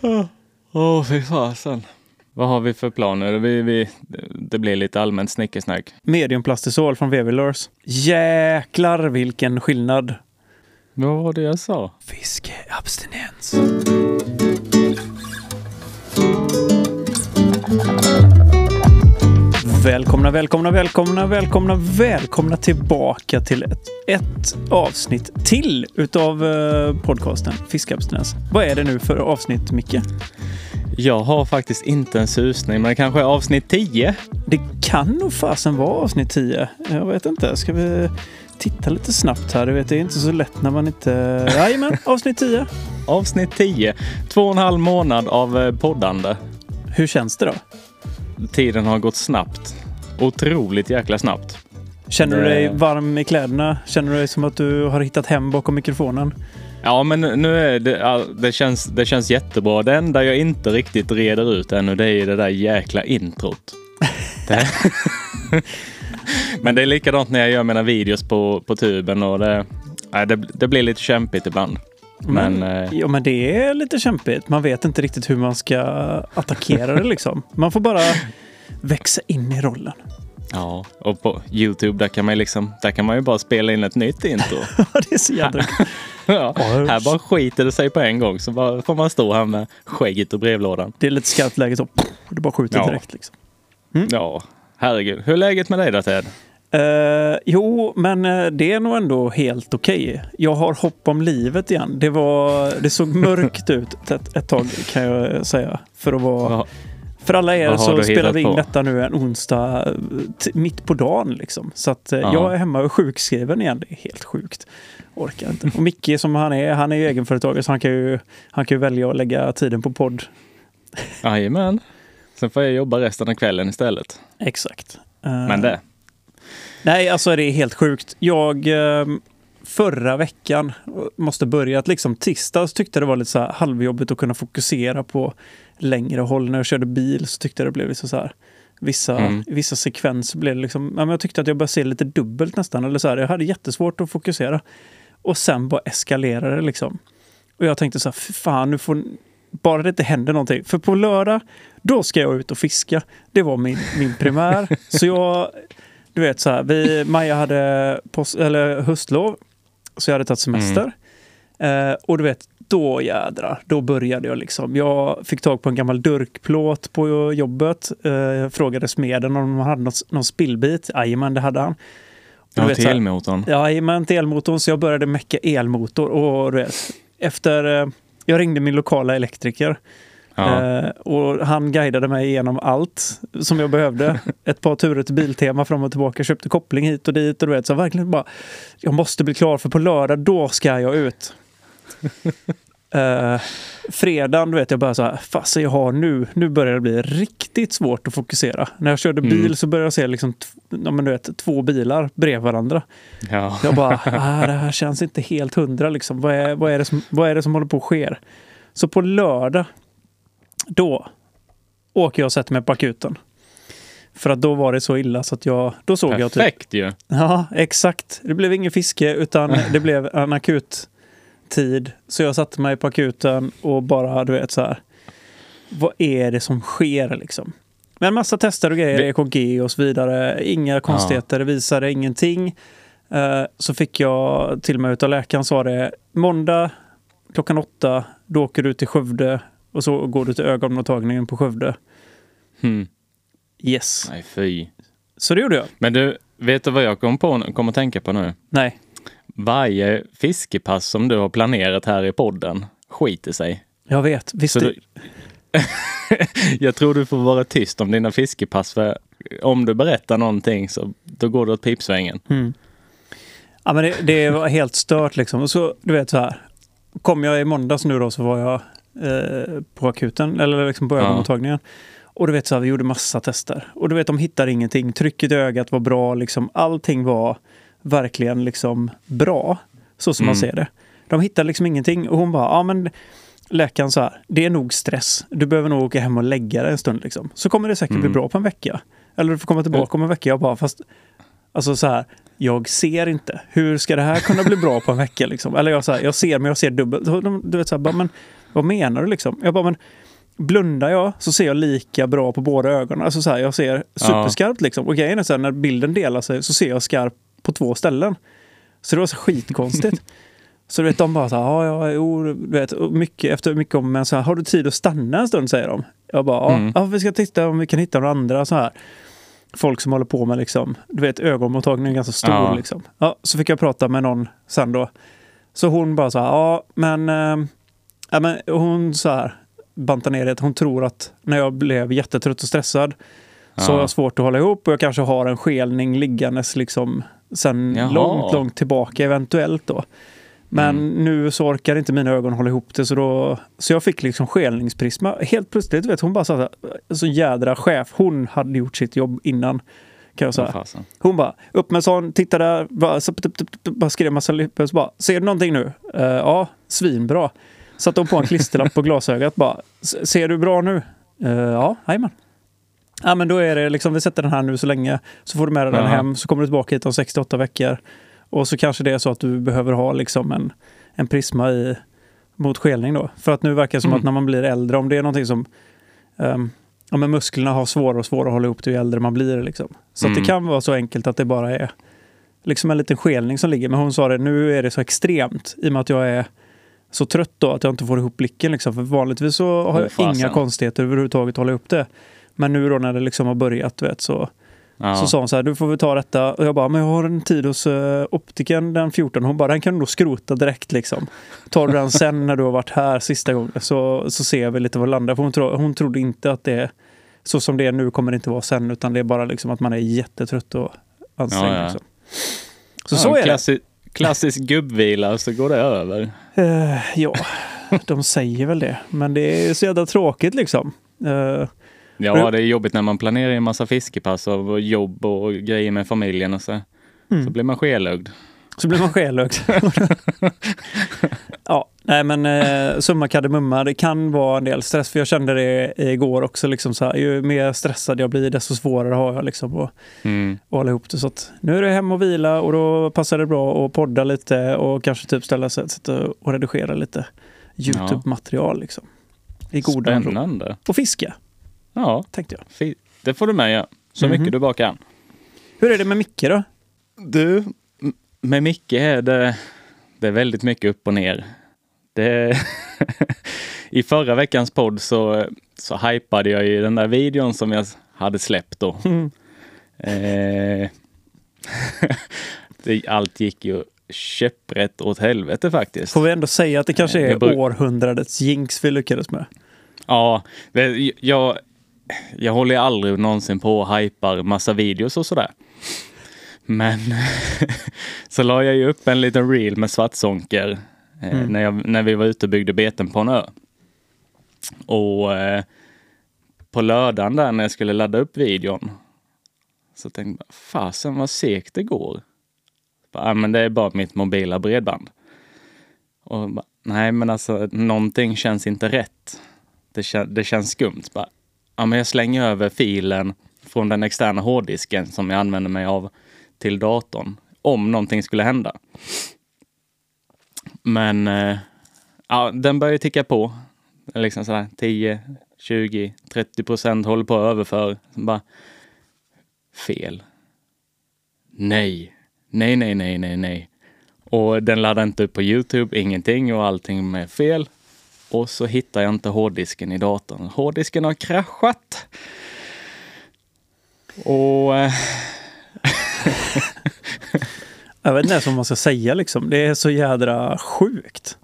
Åh, oh, fy fasen. Vad har vi för planer? Vi, vi, det blir lite allmänt snickesnack. Mediumplastisol från Vevilors. Jäklar vilken skillnad! Vad var det jag sa? Fiskeabstinens. Välkomna, välkomna, välkomna, välkomna, välkomna tillbaka till ett, ett avsnitt till utav eh, podcasten Fiskeabstinens. Vad är det nu för avsnitt, Micke? Jag har faktiskt inte en susning, men det kanske är avsnitt 10. Det kan nog fasen vara avsnitt 10. Jag vet inte. Ska vi titta lite snabbt här? Du vet, det är inte så lätt när man inte... Jajamän, avsnitt 10. Avsnitt 10. Två och en halv månad av eh, poddande. Hur känns det då? Tiden har gått snabbt. Otroligt jäkla snabbt. Känner du dig varm i kläderna? Känner du dig som att du har hittat hem bakom mikrofonen? Ja, men nu är det, det, känns, det känns jättebra. Det enda jag inte riktigt reder ut ännu, det är det där jäkla introt. Det. men det är likadant när jag gör mina videos på, på tuben och det, det, det blir lite kämpigt ibland. Men, eh, Ja, men det är lite kämpigt. Man vet inte riktigt hur man ska attackera det liksom. Man får bara växa in i rollen. ja, och på Youtube där kan man, ju liksom, där kan man ju bara spela in ett nytt intro. det är så jävla ja, här bara skiter det sig på en gång så bara får man stå här med skägget och brevlådan. Det är lite skarpt läge så. Det bara skjuter Ja. direkt liksom. Ja, herregud. Hur är läget med dig då Ted? Eh, jo, men eh, det är nog ändå helt okej. Jag har hopp om livet igen. Det, var, det såg mörkt ut ett, ett tag kan jag säga. För att vara... För alla er Vad har så spelar vi in på? detta nu en onsdag eh, mitt på dagen. Liksom. Så att eh, Ja. jag är hemma och sjukskriven igen. Det är helt sjukt. Orkar inte. Och Micke som han är, han är ju egenföretagare så han kan ju, han kan ju välja att lägga tiden på podd. Jajamän. Sen får jag jobba resten av kvällen istället. Exakt. Eh, Men det. Nej, alltså det är helt sjukt. Jag eh, förra veckan måste börja att liksom tisdags tyckte det var lite så här halvjobbigt att kunna fokusera på längre håll. När jag körde bil så tyckte jag det blev liksom så här Vissa, Mm. vissa sekvenser blev liksom, ja, men jag tyckte att jag började se lite dubbelt nästan. Eller så här, jag hade jättesvårt att fokusera. Och sen bara eskalerade det liksom. Och jag tänkte så här, "Fy fan nu får bara det inte händer någonting. För på lördag, då ska jag ut och fiska. Det var min, min primär. så jag, du vet så här, vi, Maja hade pås, eller höstlov. Så jag hade tagit semester. Eh, och du vet, då jädrar, då började jag liksom. Jag fick tag på en gammal durkplåt på jobbet. Eh, jag frågade smeden om han hade något, någon spillbit. Jajamän, det hade han. Du Ja, vet, till elmotorn. Jajamän, till elmotorn. Så jag började mecka elmotor. Och du vet, efter... Eh, jag ringde min lokala elektriker. Ja. Eh, och han guidade mig igenom allt som jag behövde. Ett par turer till Biltema fram och tillbaka. Köpte koppling hit och dit. Och du vet, så verkligen bara... Jag måste bli klar för på lördag, då ska jag ut. Uh, fredagen, du vet, jag bara så här, fasen jag har nu, nu börjar det bli riktigt svårt att fokusera. När jag körde bil Mm. så började jag se liksom, ja, men du vet, två bilar bredvid varandra. ja. Jag bara, ah, det här känns inte helt hundra liksom. Vad är, vad, är det som, vad är det som håller på att ske? Så på lördag, då åker jag och sätter mig på akuten. För att då var det så illa så att jag, då såg jag typ Perfekt ju. Ja, exakt. Det blev ingen fiske utan det blev en akut tid. Så jag satte mig på akuten och bara, du vet så här. Vad är det som sker liksom? Men massa tester och grejer, EKG och så vidare. Inga konstigheter, det visade ingenting. Eh, så fick jag till och med utav läkaren sa det måndag klockan åtta, då åker du till Skövde och så går du till ögonmottagningen på Skövde. Hmm. Yes. Nej, fy. Så det gjorde jag. Men du, vet du vad jag kom på kom att tänka på nu? Nej. Varje fiskepass som du har planerat här i podden skiter sig. Jag vet. Visst, Så du, jag tror du får vara tyst om dina fiskepass för om du berättar någonting så då går du åt pipsvängen. Mm. Ja, men det, det var helt stört liksom. Och så, du vet så här. Kom jag i måndags nu då så var jag eh, på akuten, eller liksom på Ja. ögonmottagningen. Och du vet så här, vi gjorde massa tester. Och du vet, de hittade ingenting. Trycket i ögat var bra, liksom allting var verkligen liksom bra. Så som man Mm. ser det. De hittade liksom ingenting. Och hon bara, ja men läkaren så här, det är nog stress. Du behöver nog åka hem och lägga dig en stund liksom. Så kommer det säkert bli Mm. bra på en vecka. Eller du får komma tillbaka om en vecka. Jag bara, fast Alltså så här, jag ser inte. Hur ska det här kunna bli bra på en vecka? Liksom? Eller jag, så här, jag ser, men jag ser dubbelt. Du vet, så här, bara, men Vad menar du liksom? Jag bara, men blundar jag så ser jag lika bra på båda ögonen. Alltså så här, jag ser superskarpt liksom. Och grejen är så här, när bilden delar sig så ser jag skarpt på två ställen. Så det var så skitkonstigt. Så du vet, de bara så här, ja, ja, jo, du vet, mycket, efter mycket om, men så här, har du tid att stanna en stund, säger de. Jag bara, ja, Mm. ja vi ska titta om vi kan hitta några andra så här. Folk som håller på med liksom, du vet, ögonmottagningen är ganska stor Ja. liksom. Ja, så fick jag prata med någon sen då. Så hon bara så här, ja, men, eh, ja, men hon så här, bantar ner det, hon tror att när jag blev jättetrött och stressad så har jag svårt att hålla ihop och jag kanske har en skelning liggandes liksom sen Jaha. långt, långt tillbaka eventuellt då. Men Mm. nu så orkar inte mina ögon hålla ihop det så då... Så jag fick liksom skelningsprisma. Helt plötsligt, vet hon bara så här, så jädra chef. Hon hade gjort sitt jobb innan. Kan jag säga. Hon bara, upp med sån, titta där, bara, bara skrev massa lippor. Så bara, ser du någonting nu? Eh, ja, svinbra. Satte hon på en klisterlapp på glasögat bara, "S- ser du bra nu? Uh, ja, jajamän. Ja, men då är det liksom, vi sätter den här nu så länge, så får du med dig den Ja. hem, så kommer du tillbaka hit om 68 veckor. Och så kanske det är så att du behöver ha liksom en, en prisma i, mot skelning då. För att nu verkar det som Mm. att när man blir äldre, om det är någonting som ehm, ja, men musklerna har svårare och svårare att hålla ihop det ju äldre man blir. Liksom. Så att det Mm. kan vara så enkelt att det bara är liksom en liten skelning som ligger. Men hon sa det, nu är det så extremt i och med att jag är så trött då att jag inte får ihop blicken. Liksom. För vanligtvis så har jag fasen. inga konstigheter överhuvudtaget att hålla upp det. Men nu då när det liksom har börjat, vet, så, Ja. så sa hon så här, du får vi ta detta. Och jag bara, men jag har en tid hos uh, optiken den 14. Hon bara, den kan du nog skrota direkt liksom. Tar du den sen när du har varit här sista gången så, så ser vi lite var det landar. För hon, tro, hon trodde inte att det så som det är nu kommer det inte vara sen. Utan det är bara liksom att man är jättetrött och ansträngd. Ja, ja. Liksom. Så så är klassi- Klassisk gubbvila så går det över. Eh, ja, de säger väl det. Men det är så jävla tråkigt liksom. Eh, Ja, det är jobbigt när man planerar en massa fiskepass och jobb och grejer med familjen och så. Mm. Så blir man skelögd. Så blir man skelögd. ja, nej men eh, summa kardemumma, det kan vara en del stress. För jag kände det igår också. Liksom så här, ju mer stressad jag blir, desto svårare har jag liksom att, Mm. att hålla ihop det. Så att nu är det hem och vila och då passar det bra att podda lite och kanske typ ställa sig och redigera lite Youtube-material. Liksom. I god ro. Spännande. Och fiska, Ja, tänkte jag. det får du med ja. Så Mhm. mycket du bara kan. Hur är det med Micke då? Du, med Micke är det, det är väldigt mycket upp och ner. Det, I förra veckans podd så, så hypade jag ju den där videon som jag hade släppt då. Mm. Eh, det, allt gick ju käpprätt åt helvete faktiskt. Får vi ändå säga att det kanske Jag är bruk- århundradets jinx vi lyckades med? Ja, det, jag, jag håller aldrig någonsin på och hypar massa videos och sådär. Men så la jag ju upp en liten reel med svartsonker eh, Mm. när, jag, när vi var ute och byggde beten på en ö. Och eh, på lördagen där när jag skulle ladda upp videon så tänkte jag, fasen vad segt det går. Ja, men det är bara mitt mobila bredband. Och bara, nej, men alltså någonting känns inte rätt. Det, kä- det känns skumt. Bara, ja, men jag slänger över filen från den externa hårddisken som jag använder mig av till datorn om någonting skulle hända. Men eh, ja, den börjar ticka på. Liksom sådär 10, 20, 30 procent håller på att överför. Bara, fel. Nej. Nej, nej, nej, nej, nej. Och den laddar inte upp på Youtube, ingenting och allting med fel. Och så hittar jag inte hårddisken i datorn. Hårddisken har kraschat. Och eh, Jag vet inte ens vad man ska säga liksom. Det är så jädra sjukt.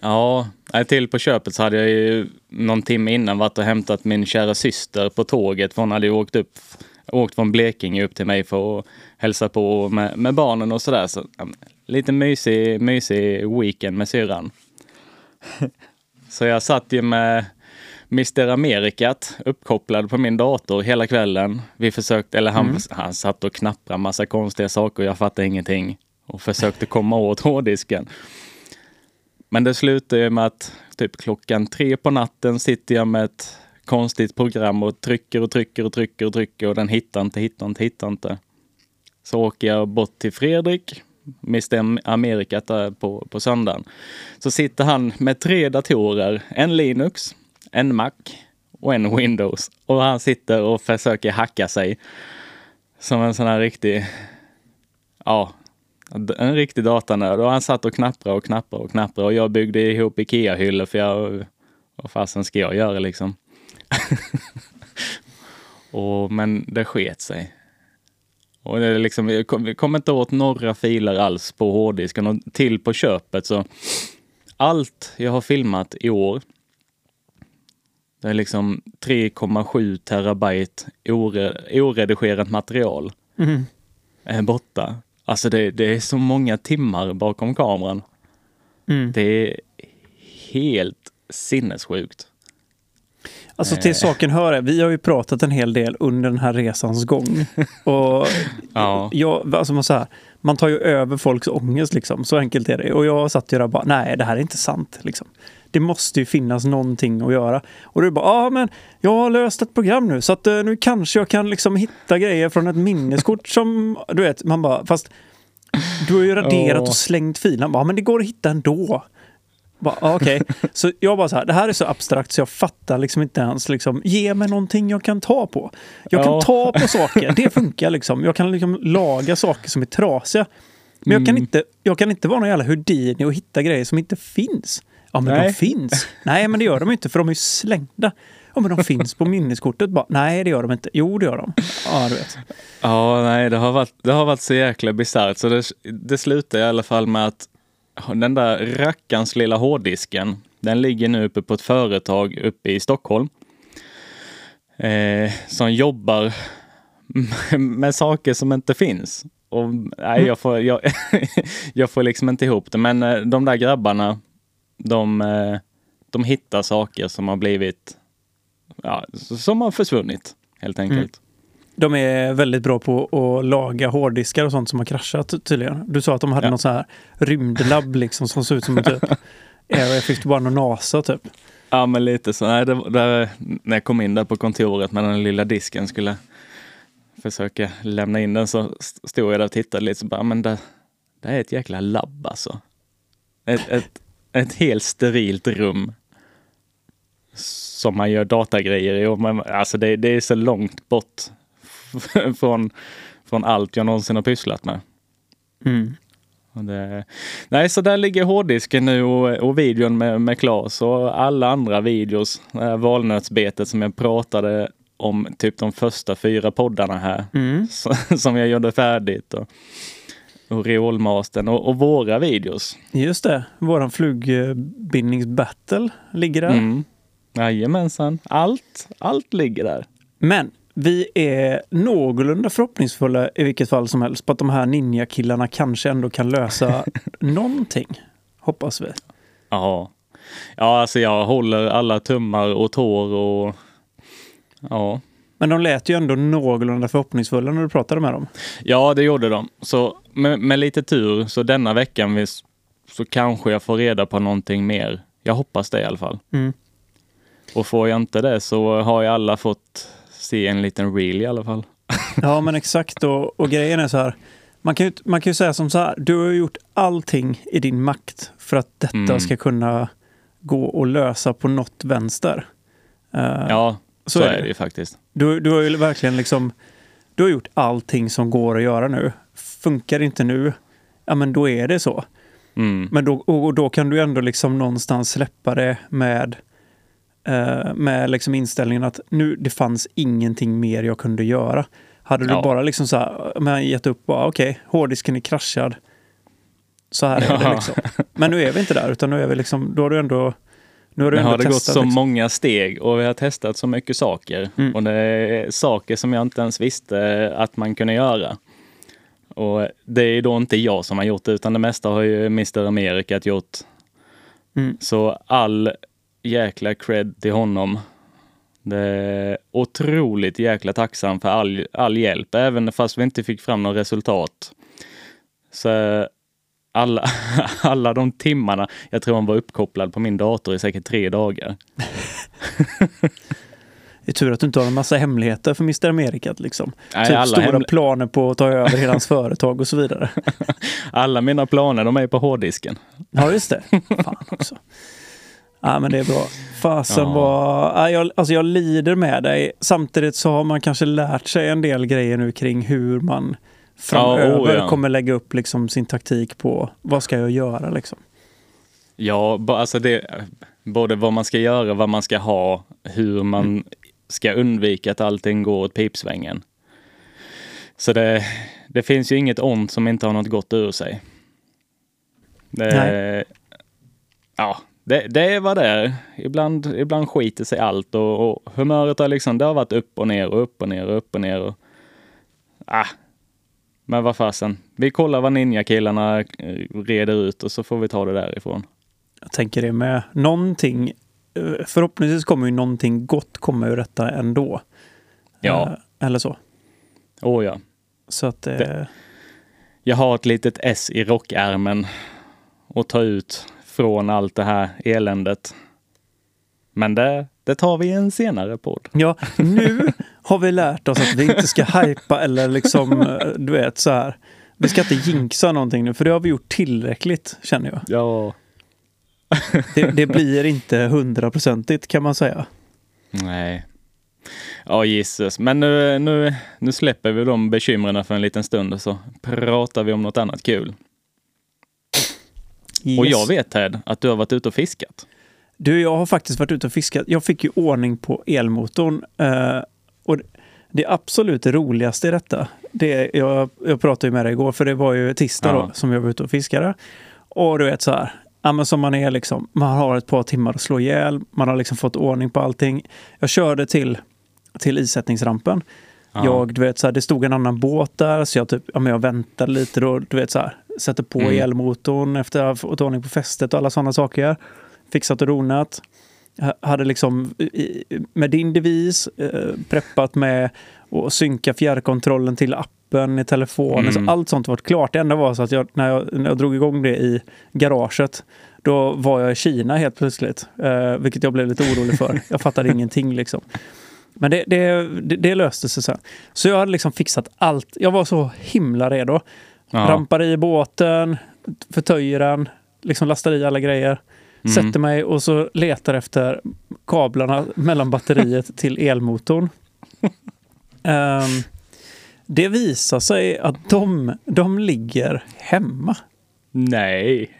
ja, till på köpet så hade jag ju någon timme innan varit och hämtat min kära syster på tåget. För hon hade ju åkt upp, åkt från Blekinge upp till mig för att hälsa på med, med barnen och sådär. Så, ja, lite mysig, mysig weekend med syrran. Så jag satt ju med Mr Amerikat uppkopplad på min dator hela kvällen. Vi försökte, eller han, han satt och knapprade massa konstiga saker och jag fattade ingenting. Och försökte komma åt hårddisken. Men det slutade ju med att typ klockan tre på natten sitter jag med ett konstigt program och trycker och trycker och trycker och trycker och den hittar inte, hittar inte, hittar inte. Så åker jag bort till Fredrik Mr Amerika där på, på söndagen. Så sitter han med tre datorer, en Linux, en Mac och en Windows. Och han sitter och försöker hacka sig. Som en sån här riktig, ja, en riktig datanörd. Och han satt och knapprade och knapprade och knapprade. Och jag byggde ihop Ikea-hyllor för jag, vad fasen ska jag göra liksom? och, men det sket sig. Och det är liksom, vi kom, kom inte åt några filer alls på hårddisken och till på köpet så allt jag har filmat i år det är liksom 3,7 terabyte ore, oredigerat material Mm. är borta. Alltså det, det är så många timmar bakom kameran. Mm. Det är helt sinnessjukt. Alltså till Eh. saken hör vi har ju pratat en hel del under den här resans gång. Och Ja. jag, alltså man, så här, man tar ju över folks ångest liksom, så enkelt är det. Och jag satt ju där och bara, nej det här är inte sant. Liksom. Det måste ju finnas någonting att göra. Och du bara, ja men jag har löst ett program nu så att eh, nu kanske jag kan liksom hitta grejer från ett minneskort som, du vet, man bara, fast du har ju raderat Åh. och slängt filen. Ja men det går att hitta ändå. Bara, ja, Okej, så jag bara så här, det här är så abstrakt så jag fattar liksom inte ens liksom, ge mig någonting jag kan ta på. Jag kan Ja. ta på saker, det funkar liksom. Jag kan liksom laga saker som är trasiga. Men jag kan, Mm. inte, jag kan inte vara någon jävla Houdini och hitta grejer som inte finns. Ja men de Nej. finns. Nej men det gör de inte för de är ju slängda. Ja men de finns på minneskortet. Bara, nej det gör de inte. Jo det gör de. Ja du vet. Ja, nej, det har varit, det har varit så jäkla bisarrt så det, det slutar i alla fall med att den där rackarns lilla hårddisken, den ligger nu uppe på ett företag uppe i Stockholm. Eh, som jobbar med, med saker som inte finns. Och nej, jag får, jag, jag får liksom inte ihop det. Men eh, de där grabbarna, de, eh, de hittar saker som har blivit, ja, som har försvunnit helt enkelt. De är väldigt bra på att laga hårddiskar och sånt som har kraschat tydligen. Du sa att de hade Ja. något så här rymdlabb liksom som såg ut som en typ Area 51 och NASA typ. Ja, men lite så. Nej, det, det, när jag kom in där på kontoret med den lilla disken skulle försöka lämna in den så st- stod jag där och tittade lite så bara, men det, det är ett jäkla labb alltså. Ett, ett, ett helt sterilt rum. Som man gör datagrejer i. Och man, alltså det, det är så långt bort från, från allt jag någonsin har pysslat med. Mm. Det, nej, så där ligger hårddisken nu och, och videon med, med Klas och alla andra videos. Det valnötsbetet som jag pratade om typ de första fyra poddarna här. Mm. Så, som jag gjorde färdigt. Och, och Reolmastern och, och våra videos. Just det, våran flugbindningsbattle ligger där. Mm. Jajamensan, allt, allt ligger där. Men vi är någorlunda förhoppningsfulla i vilket fall som helst på att de här ninja-killarna kanske ändå kan lösa någonting. Hoppas vi. Ja. ja, alltså jag håller alla tummar och tår och ja. Men de lät ju ändå någorlunda förhoppningsfulla när du pratade med dem. Ja, det gjorde de. Så med, med lite tur så denna veckan vis- så kanske jag får reda på någonting mer. Jag hoppas det i alla fall. Mm. Och får jag inte det så har jag alla fått se en liten reel i alla fall. Ja, men exakt. Och, och grejen är så här. Man kan, ju, man kan ju säga som så här. Du har ju gjort allting i din makt för att detta Mm. ska kunna gå och lösa på något vänster. Eh, Ja, så så, är är det. det ju faktiskt. Du, du har ju verkligen liksom... Du har gjort allting som går att göra nu. Funkar det inte nu, ja men då är det så. Mm. Men då, och då kan du ändå liksom någonstans släppa det med, eh, med liksom inställningen att nu, det fanns ingenting mer jag kunde göra. Hade du Ja. bara liksom så här, men gett upp, okej, hårddisken är kraschad. Så här är det liksom. Men nu är vi inte där, utan nu är vi liksom, då har du ändå, nu har du ändå har det gått så liksom. många steg och vi har testat så mycket saker. Mm. Och det är saker som jag inte ens visste att man kunde göra. Och det är då inte jag som har gjort det, utan det mesta har ju Mr Amerikat gjort. Mm. Så all jäkla cred till honom. Det är otroligt jäkla tacksam för all, all hjälp, även fast vi inte fick fram något resultat. Så alla, alla de timmarna, jag tror han var uppkopplad på min dator i säkert tre dagar. Det är tur att du inte har en massa hemligheter för Mr. Amerikat liksom. Nej, typ alla stora hemli- planer på att ta över hela hans företag och så vidare. Alla mina planer, de är på hårddisken. Ja, just det. Fan också. Ja, men det är bra. Fasen Ja. var... Ja, jag, alltså jag lider med dig. Samtidigt så har man kanske lärt sig en del grejer nu kring hur man framöver oh ja. kommer lägga upp liksom sin taktik på vad ska jag göra liksom. Ja, alltså det, både vad man ska göra, vad man ska ha, hur man Mm. ska undvika att allting går åt pipsvängen. Så det, det finns ju inget ont som inte har något gott ur sig. Det, ja, det, det är vad det är. Ibland, ibland skiter sig allt och, och humöret har liksom, det har varit upp och ner och upp och ner och upp och ner. Och, ah, men vad fasen, vi kollar vad ninjakillarna eh, reder ut och så får vi ta det därifrån. Jag tänker det med. Någonting, eh, förhoppningsvis kommer ju någonting gott komma ur detta ändå. Ja. Eh, Eller så. Åh ja. Så att eh, Det- Jag har ett litet S i rockärmen och ta ut från allt det här eländet. Men det, det tar vi i en senare podd. Ja, nu har vi lärt oss att vi inte ska hypa eller liksom, eh, du vet så här. Vi ska inte jinxa någonting nu, för det har vi gjort tillräckligt, känner jag. Ja. Det, det blir inte hundraprocentigt kan man säga. Nej. Ja, gisses. Men nu, nu, nu släpper vi de bekymren för en liten stund och så pratar vi om något annat kul. Och Yes. jag vet Ted, att du har varit ute och fiskat. Du, jag har faktiskt varit ute och fiskat. Jag fick ju ordning på elmotorn. Eh, och det absolut roligaste i detta, det, jag, jag pratade ju med dig igår, för det var ju tisdag Ja. då som jag var ute och fiskade. Och du vet så här, ja, men som man är liksom, man har ett par timmar att slå ihjäl, man har liksom fått ordning på allting. Jag körde till, till isättningsrampen. Ja. Jag, du vet, så här, det stod en annan båt där, så jag, typ, ja, men jag väntade lite då, du vet så här, sätter på Mm. elmotorn efter att ha fått ordning på fästet och alla sådana saker. Fixat och donat. Hade liksom med din devis eh, preppat med att synka fjärrkontrollen till appen i telefonen. Mm. Så allt sånt var klart. Det enda var så att jag, när, jag, när jag drog igång det i garaget, då var jag i Kina helt plötsligt. Eh, vilket jag blev lite orolig för. Jag fattade ingenting liksom. Men det, det, det, det löste sig sen. Så jag hade liksom fixat allt. Jag var så himla redo. Ja. Rampar i båten, förtöjer den, liksom lastar i alla grejer. Mm. Sätter mig och så letar efter kablarna mellan batteriet till elmotorn. Ehm, det visar sig att de, de ligger hemma. Nej.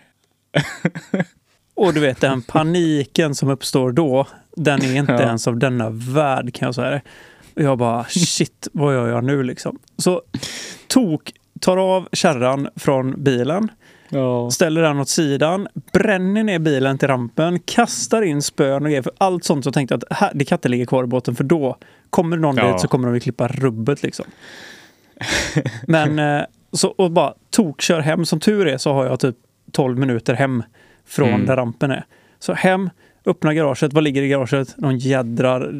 Och du vet den paniken som uppstår då, den är inte Ja. ens av denna värld kan jag säga. Och jag bara shit, vad gör jag nu liksom? Så tok tar av kärran från bilen, Ja. ställer den åt sidan, bränner ner bilen till rampen, kastar in spön och grejer. För allt sånt så tänkte jag att här, det kan inte ligga kvar i båten för då kommer någon Ja. dit så kommer de att klippa rubbet liksom. Men eh, så och bara tok kör hem. Som tur är så har jag typ 12 minuter hem från Mm. där rampen är. Så hem, öppna garaget. Vad ligger i garaget? Någon jädrar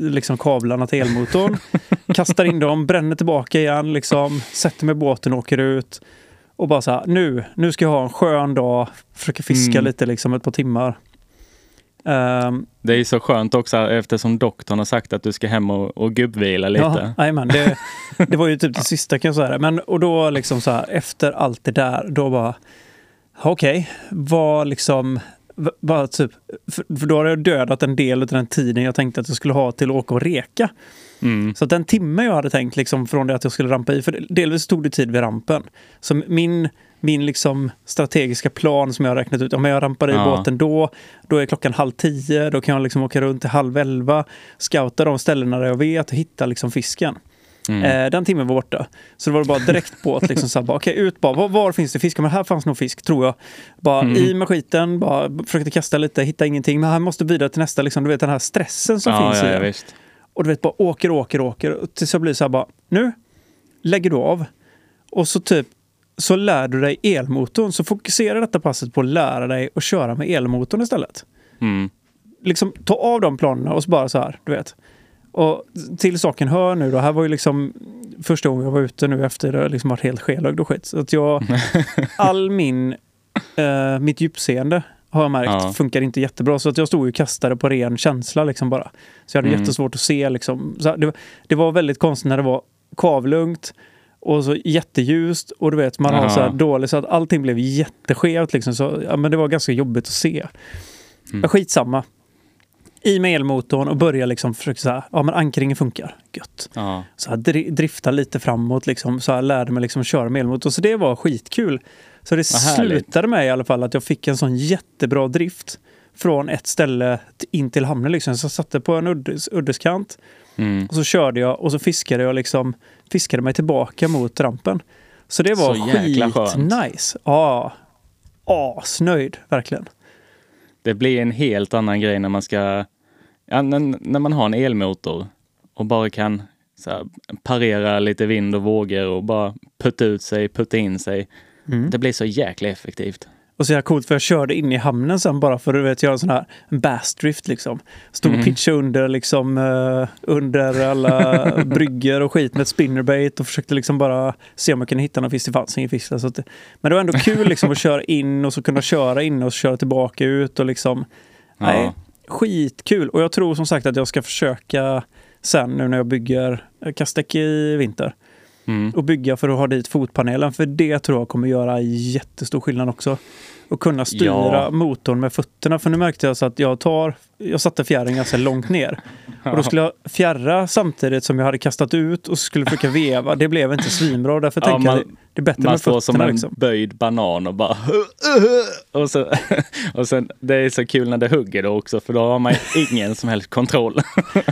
liksom kablarna till elmotorn. kastar in dem, bränner tillbaka igen, liksom, sätter mig i båten och åker ut. Och bara så här, nu, nu ska jag ha en skön dag, försöka fiska Mm. lite liksom ett par timmar. Ehm, Det är så skönt också eftersom doktorn har sagt att du ska hem och, och gubbvila lite. Ja, jajamän, det, det var ju typ det sista kan jag säga. Men, och då liksom så här, efter allt det där, då bara, okej, vad liksom, bara typ, för, då har jag dödat en del av den tiden jag tänkte att jag skulle ha till att åka och reka. Mm. Så att den timme jag hade tänkt liksom från det att jag skulle rampa i, för delvis tog det tid vid rampen. Så min, min liksom strategiska plan som jag har räknat ut, om jag rampar i Ja. båten då, då är klockan halv tio, då kan jag liksom åka runt till halv elva, scouta de ställena där jag vet och hitta liksom fisken. Mm. Eh, den timmen var borta. Så det var bara direkt på att liksom så här, bara, okej, ut bara, var, var finns det fisk? Men här fanns nog fisk, tror jag. Bara Mm. i med skiten, bara försökte kasta lite, hitta ingenting. Men här måste vidare till nästa, liksom, du vet den här stressen som ja, finns ja, i visst. Och du vet, bara åker, åker, åker. Tills jag blir så här bara, nu lägger du av. Och så typ, så lär du dig elmotorn. Så fokusera detta passet på att lära dig att köra med elmotorn istället. Mm. Liksom ta av de planerna och så bara så här, du vet. Och till saken hör nu då, här var ju liksom första gången jag var ute nu efter det liksom varit helt skelögd och skit. Så att jag, all min, eh, mitt djupseende har jag märkt Ja. funkar inte jättebra. Så att jag stod ju och kastade på ren känsla liksom bara. Så jag hade Mm. jättesvårt att se liksom. Så det, det var väldigt konstigt när det var kavlugnt och så jätteljust och du vet man har så här dåligt så att allting blev jätteskevt liksom. Så ja, men det var ganska jobbigt att se. Mm. Skitsamma. I med elmotorn och börja liksom försöka så här, ja men ankringen funkar. Gött. Ja. Så här, dri- drifta lite framåt liksom. Så här, lärde mig liksom köra med elmotor. Så det var skitkul. Så det slutade med i alla fall att jag fick en sån jättebra drift från ett ställe in till hamnen. Liksom. Så jag satte på en uddes, uddeskant Mm. och så körde jag och så fiskade jag liksom fiskade mig tillbaka mot rampen. Så det var skitnice. Ja, asnöjd verkligen. Det blir en helt annan grej när man ska, ja, när, när man har en elmotor och bara kan så här, parera lite vind och vågor och bara putta ut sig, putta in sig. Mm. Det blir så jäkla effektivt. Och så jävla coolt för jag körde in i hamnen sen bara för att vet, göra en sån här bassdrift liksom. Stod och Mm. pitchade under liksom eh, under alla brygger och skit med ett spinnerbait och försökte liksom bara se om jag kunde hitta någon fisk. Det fanns ingen fisk. Så att men det var ändå kul liksom att köra in och så kunna köra in och köra tillbaka ut och liksom. Nej, Ja. skitkul. Och jag tror som sagt att jag ska försöka sen nu när jag bygger eh, kastdäck i vinter Mm. och bygga för att ha dit fotpanelen. För det tror jag kommer göra jättestor skillnad också. Och kunna styra Ja. motorn med fötterna. För nu märkte jag så att jag tar, jag satte fjärren ganska långt ner. Och då skulle jag fjärra samtidigt som jag hade kastat ut och skulle försöka veva. Det blev inte svinbra. Därför Ja, tänker jag man- det är bättre Man med står som fötterna. en Liksom. böjd banan och bara och, så, och sen det är så kul när det hugger då också för då har man ingen som helst kontroll.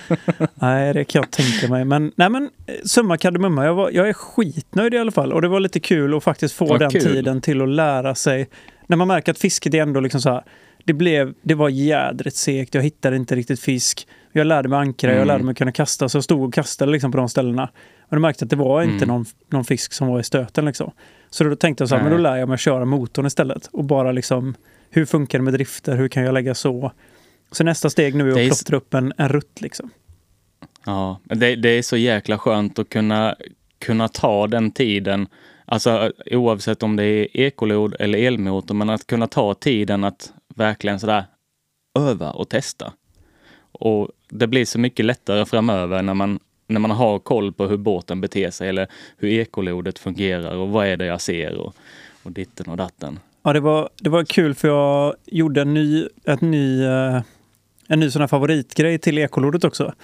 Nej, det kan jag tänka mig. Men, nej, men eh, summa kardemumma. Jag, var, jag är skitnöjd i alla fall. Och det var lite kul att faktiskt få Vad den kul. tiden till att lära sig. När man märker att fisket är ändå liksom så här. Det, blev, det var jädrigt segt. Jag hittade inte riktigt fisk. Jag lärde mig ankra, jag Mm. lärde mig kunna kasta. Så jag stod och kastade liksom på de ställena. Men jag märkte att det var inte Mm. någon, någon fisk som var i stöten. Liksom. Så då tänkte jag så här, men då lär jag mig att köra motorn istället. Och bara liksom, hur funkar det med drifter? Hur kan jag lägga så? Så nästa steg nu är är att s- plottra upp en, en rutt liksom. Ja, det, det är så jäkla skönt att kunna, kunna ta den tiden, alltså oavsett om det är ekolod eller elmotor, men att kunna ta tiden att verkligen sådär öva och testa. Och det blir så mycket lättare framöver när man, när man har koll på hur båten beter sig eller hur ekolodet fungerar och vad är det jag ser och, och ditten och datten. Ja, det var, det var kul för jag gjorde en ny, ett ny, eh, en ny sån här favoritgrej till ekolodet också.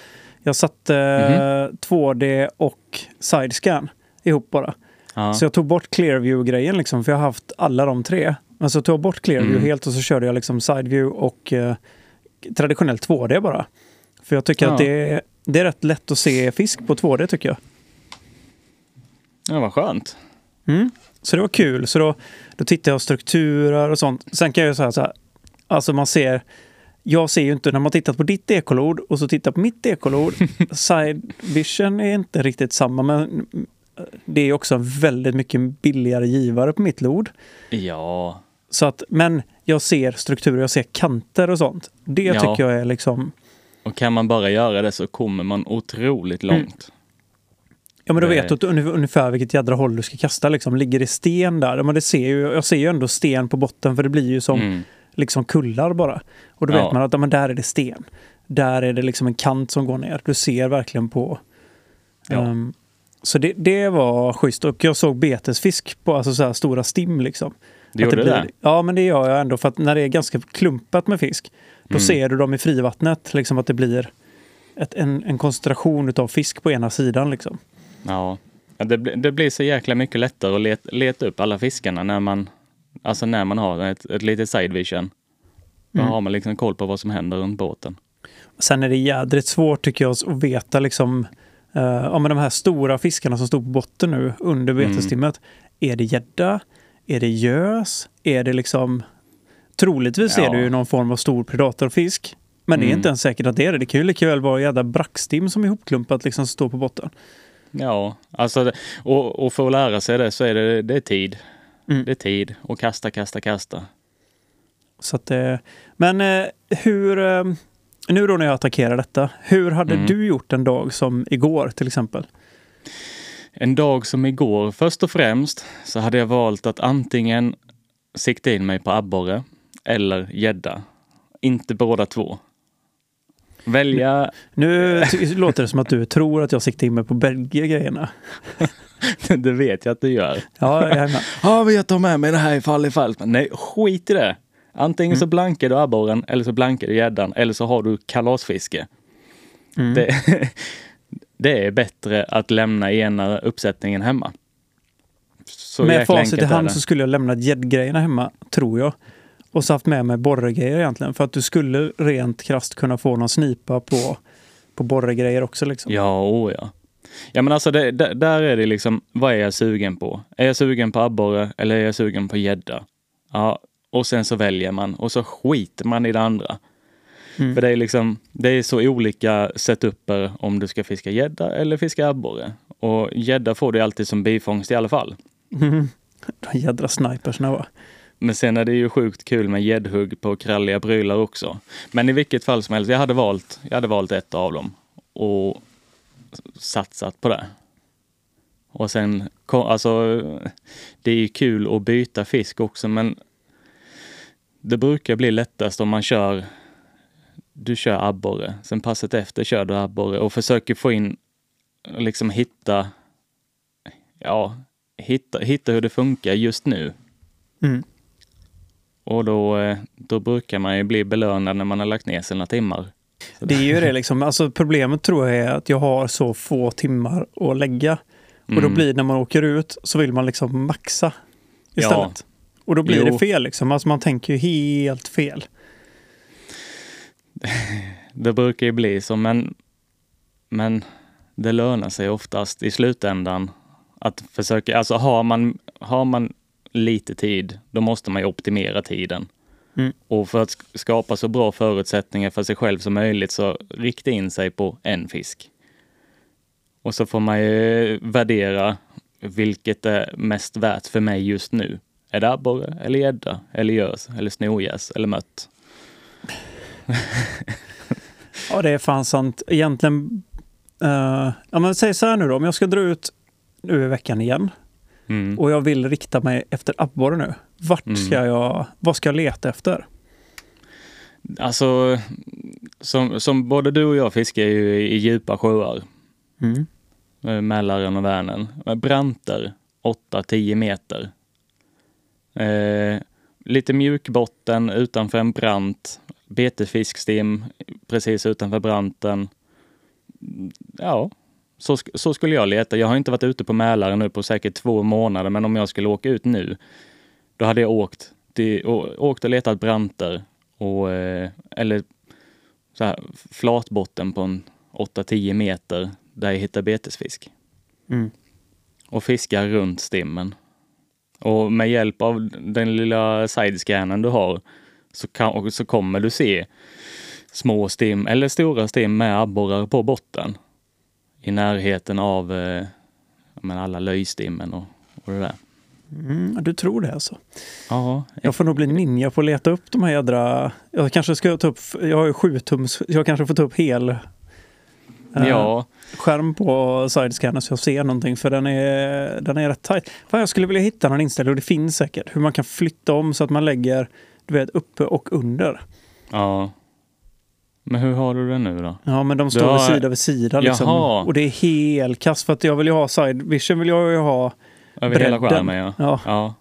Jag satte eh, 2D och sidescan ihop bara. Ja, Så jag tog bort clearview-grejen liksom, för jag har haft alla de tre. Men så tog jag bort clearview Mm. helt och så körde jag liksom sideview och eh, traditionellt 2D bara. För jag tycker Ja. att det är, det är rätt lätt att se fisk på 2D tycker jag. det var skönt. Mm. Så det var kul. Så då, då tittade jag på strukturer och sånt. Sen kan jag säga så här. Alltså man ser. Jag ser ju inte när man tittar på ditt ekolod och så tittar på mitt ekolod. Side vision är inte riktigt samma men det är också en väldigt mycket billigare givare på mitt lod. Ja, Så att, men jag ser strukturer, jag ser kanter och sånt. Det Ja. tycker jag är liksom... och kan man bara göra det så kommer man otroligt Mm. långt. Ja men då Det- vet du ungef- ungefär vilket jädra håll du ska kasta. Liksom. Ligger det sten där? Men det ser ju, jag ser ju ändå sten på botten för det blir ju som Mm. liksom kullar bara. Och då Ja. vet man att men där är det sten. Där är det liksom en kant som går ner. Du ser verkligen på. Ja. Ehm, så det, det var schysst. Och jag såg betesfisk på alltså så här stora stim liksom. Att gjorde blir, det? Ja, men det gör jag ändå. För att när det är ganska klumpat med fisk, då Mm. ser du dem i frivattnet. Liksom att det blir ett, en, en koncentration av fisk på ena sidan. Liksom. Ja, det, blir- det blir så jäkla mycket lättare att leta, leta upp alla fiskarna när man, alltså när man har ett, ett litet side vision. Då Mm. har man liksom koll på vad som händer runt båten. Sen är det jädrigt svårt tycker jag att veta liksom uh, ja, men de här stora fiskarna som stod på botten nu under Mm. betestimmet. Är det gädda? Är det gös? Är det liksom... Troligtvis är Ja. det ju någon form av stor predatorfisk. Men det är Mm. inte ens säkert att det är det. Det kan ju lika väl vara jädra brackstim som är ihopklumpat liksom står på botten. Ja, alltså det, och, och för att lära sig det så är det, det är tid. Mm. Det är tid och kasta, kasta, kasta. Så att, eh, men eh, hur... Nu då när jag attackerar detta. Hur hade Mm. du gjort en dag som igår till exempel? En dag som igår, först och främst, så hade jag valt att antingen sikta in mig på abborre eller gädda. Inte båda två. Välja, Nu ty- låter det som att du tror att jag siktar in mig på bägge grejerna. det vet jag att du gör. Ja, jag. Ja, men jag tar med mig det här ifall ifall. Men nej, skit i det. Antingen så blankar du abborren eller så blankar du gäddan eller så har du kalasfiske. Mm. Det, det är bättre att lämna ena uppsättningen hemma. Så Med facit i hand så skulle jag lämnat gäddgrejerna hemma, tror jag. Och så haft med mig borregrejer egentligen. För att du skulle rent krasst kunna få någon snipa på, på borregrejer också. Liksom. Ja, oh ja. Ja men alltså det, där, där är det liksom, vad är jag sugen på? Är jag sugen på abborre eller är jag sugen på gädda? Ja, och sen så väljer man och så skiter man i det andra. Mm. För det är liksom, det är så olika setuper om du ska fiska gädda eller fiska abborre. Och gädda får du alltid som bifångst i alla fall. Mm. De jädra snipersna va? Men sen är det ju sjukt kul med gäddhugg på kralliga prylar också. Men i vilket fall som helst, jag hade valt, jag hade valt ett av dem och satsat på det. Och sen, alltså, det är ju kul att byta fisk också, men det brukar bli lättast om man kör, du kör abborre, sen passet efter kör du abborre och försöker få in, liksom hitta, ja, hitta, hitta hur det funkar just nu. Mm. Och då, eh, då brukar man ju bli belönad när man har lagt ner sina timmar. Det är ju det liksom. Alltså problemet tror jag är att jag har så få timmar att lägga. Och då Mm. blir när man åker ut så vill man liksom maxa istället. Och då blir Jo. det fel liksom. Alltså man tänker ju helt fel. Det brukar ju bli så, men, men det lönar sig oftast i slutändan att försöka, alltså har man, har man lite tid, då måste man ju optimera tiden. Mm. Och för att sk- skapa så bra förutsättningar för sig själv som möjligt så rikta in sig på en fisk. Och så får man ju värdera vilket är mest värt för mig just nu. Är det abborre eller gädda eller gös eller snorgäss eller mött? Ja, det är fan sant. Egentligen, eh, ja men säg så här nu då, om jag ska dra ut nu i veckan igen Mm. och jag vill rikta mig efter abborre nu. Vart Mm. ska jag, vad ska jag leta efter? Alltså, som, som både du och jag fiskar ju i, i djupa sjöar, Mm. eh, Mälaren och Vänern. Med branter 8-10 meter. Eh, lite mjuk botten utanför en brant. Betesfiskstim precis utanför branten. Ja, så, så skulle jag leta. Jag har inte varit ute på Mälaren nu på säkert två månader, men om jag skulle åka ut nu, då hade jag åkt, till, å, åkt och letat branter och, eh, eller så här, flatbotten på en 8-10 meter där jag hittar betesfisk Mm. och fiskar runt stimmen. Och med hjälp av den lilla sidescannen du har så, kan, så kommer du se små stim eller stora stim med abborrar på botten i närheten av eh, men alla löjstimmen och, och det där. Mm, du tror det alltså? Ja, Jag får nog bli ninja på att leta upp de här jädra... Jag kanske ska ta upp... Jag har ju sju tums... Jag kanske får ta upp hel ja, skärm på sidescanner så jag ser någonting för den är, den är rätt tajt. Fan, jag skulle vilja hitta någon inställning och det finns säkert. Hur man kan flytta om så att man lägger du vet, uppe och under. ja. Men hur har du det nu då? Ja, men de står har- sida vid sida. Liksom. Jaha. Och det är helt kast för att jag vill ju ha side vision vill jag ju ha. Över hela Bredden. skärmen ja. Ja. ja.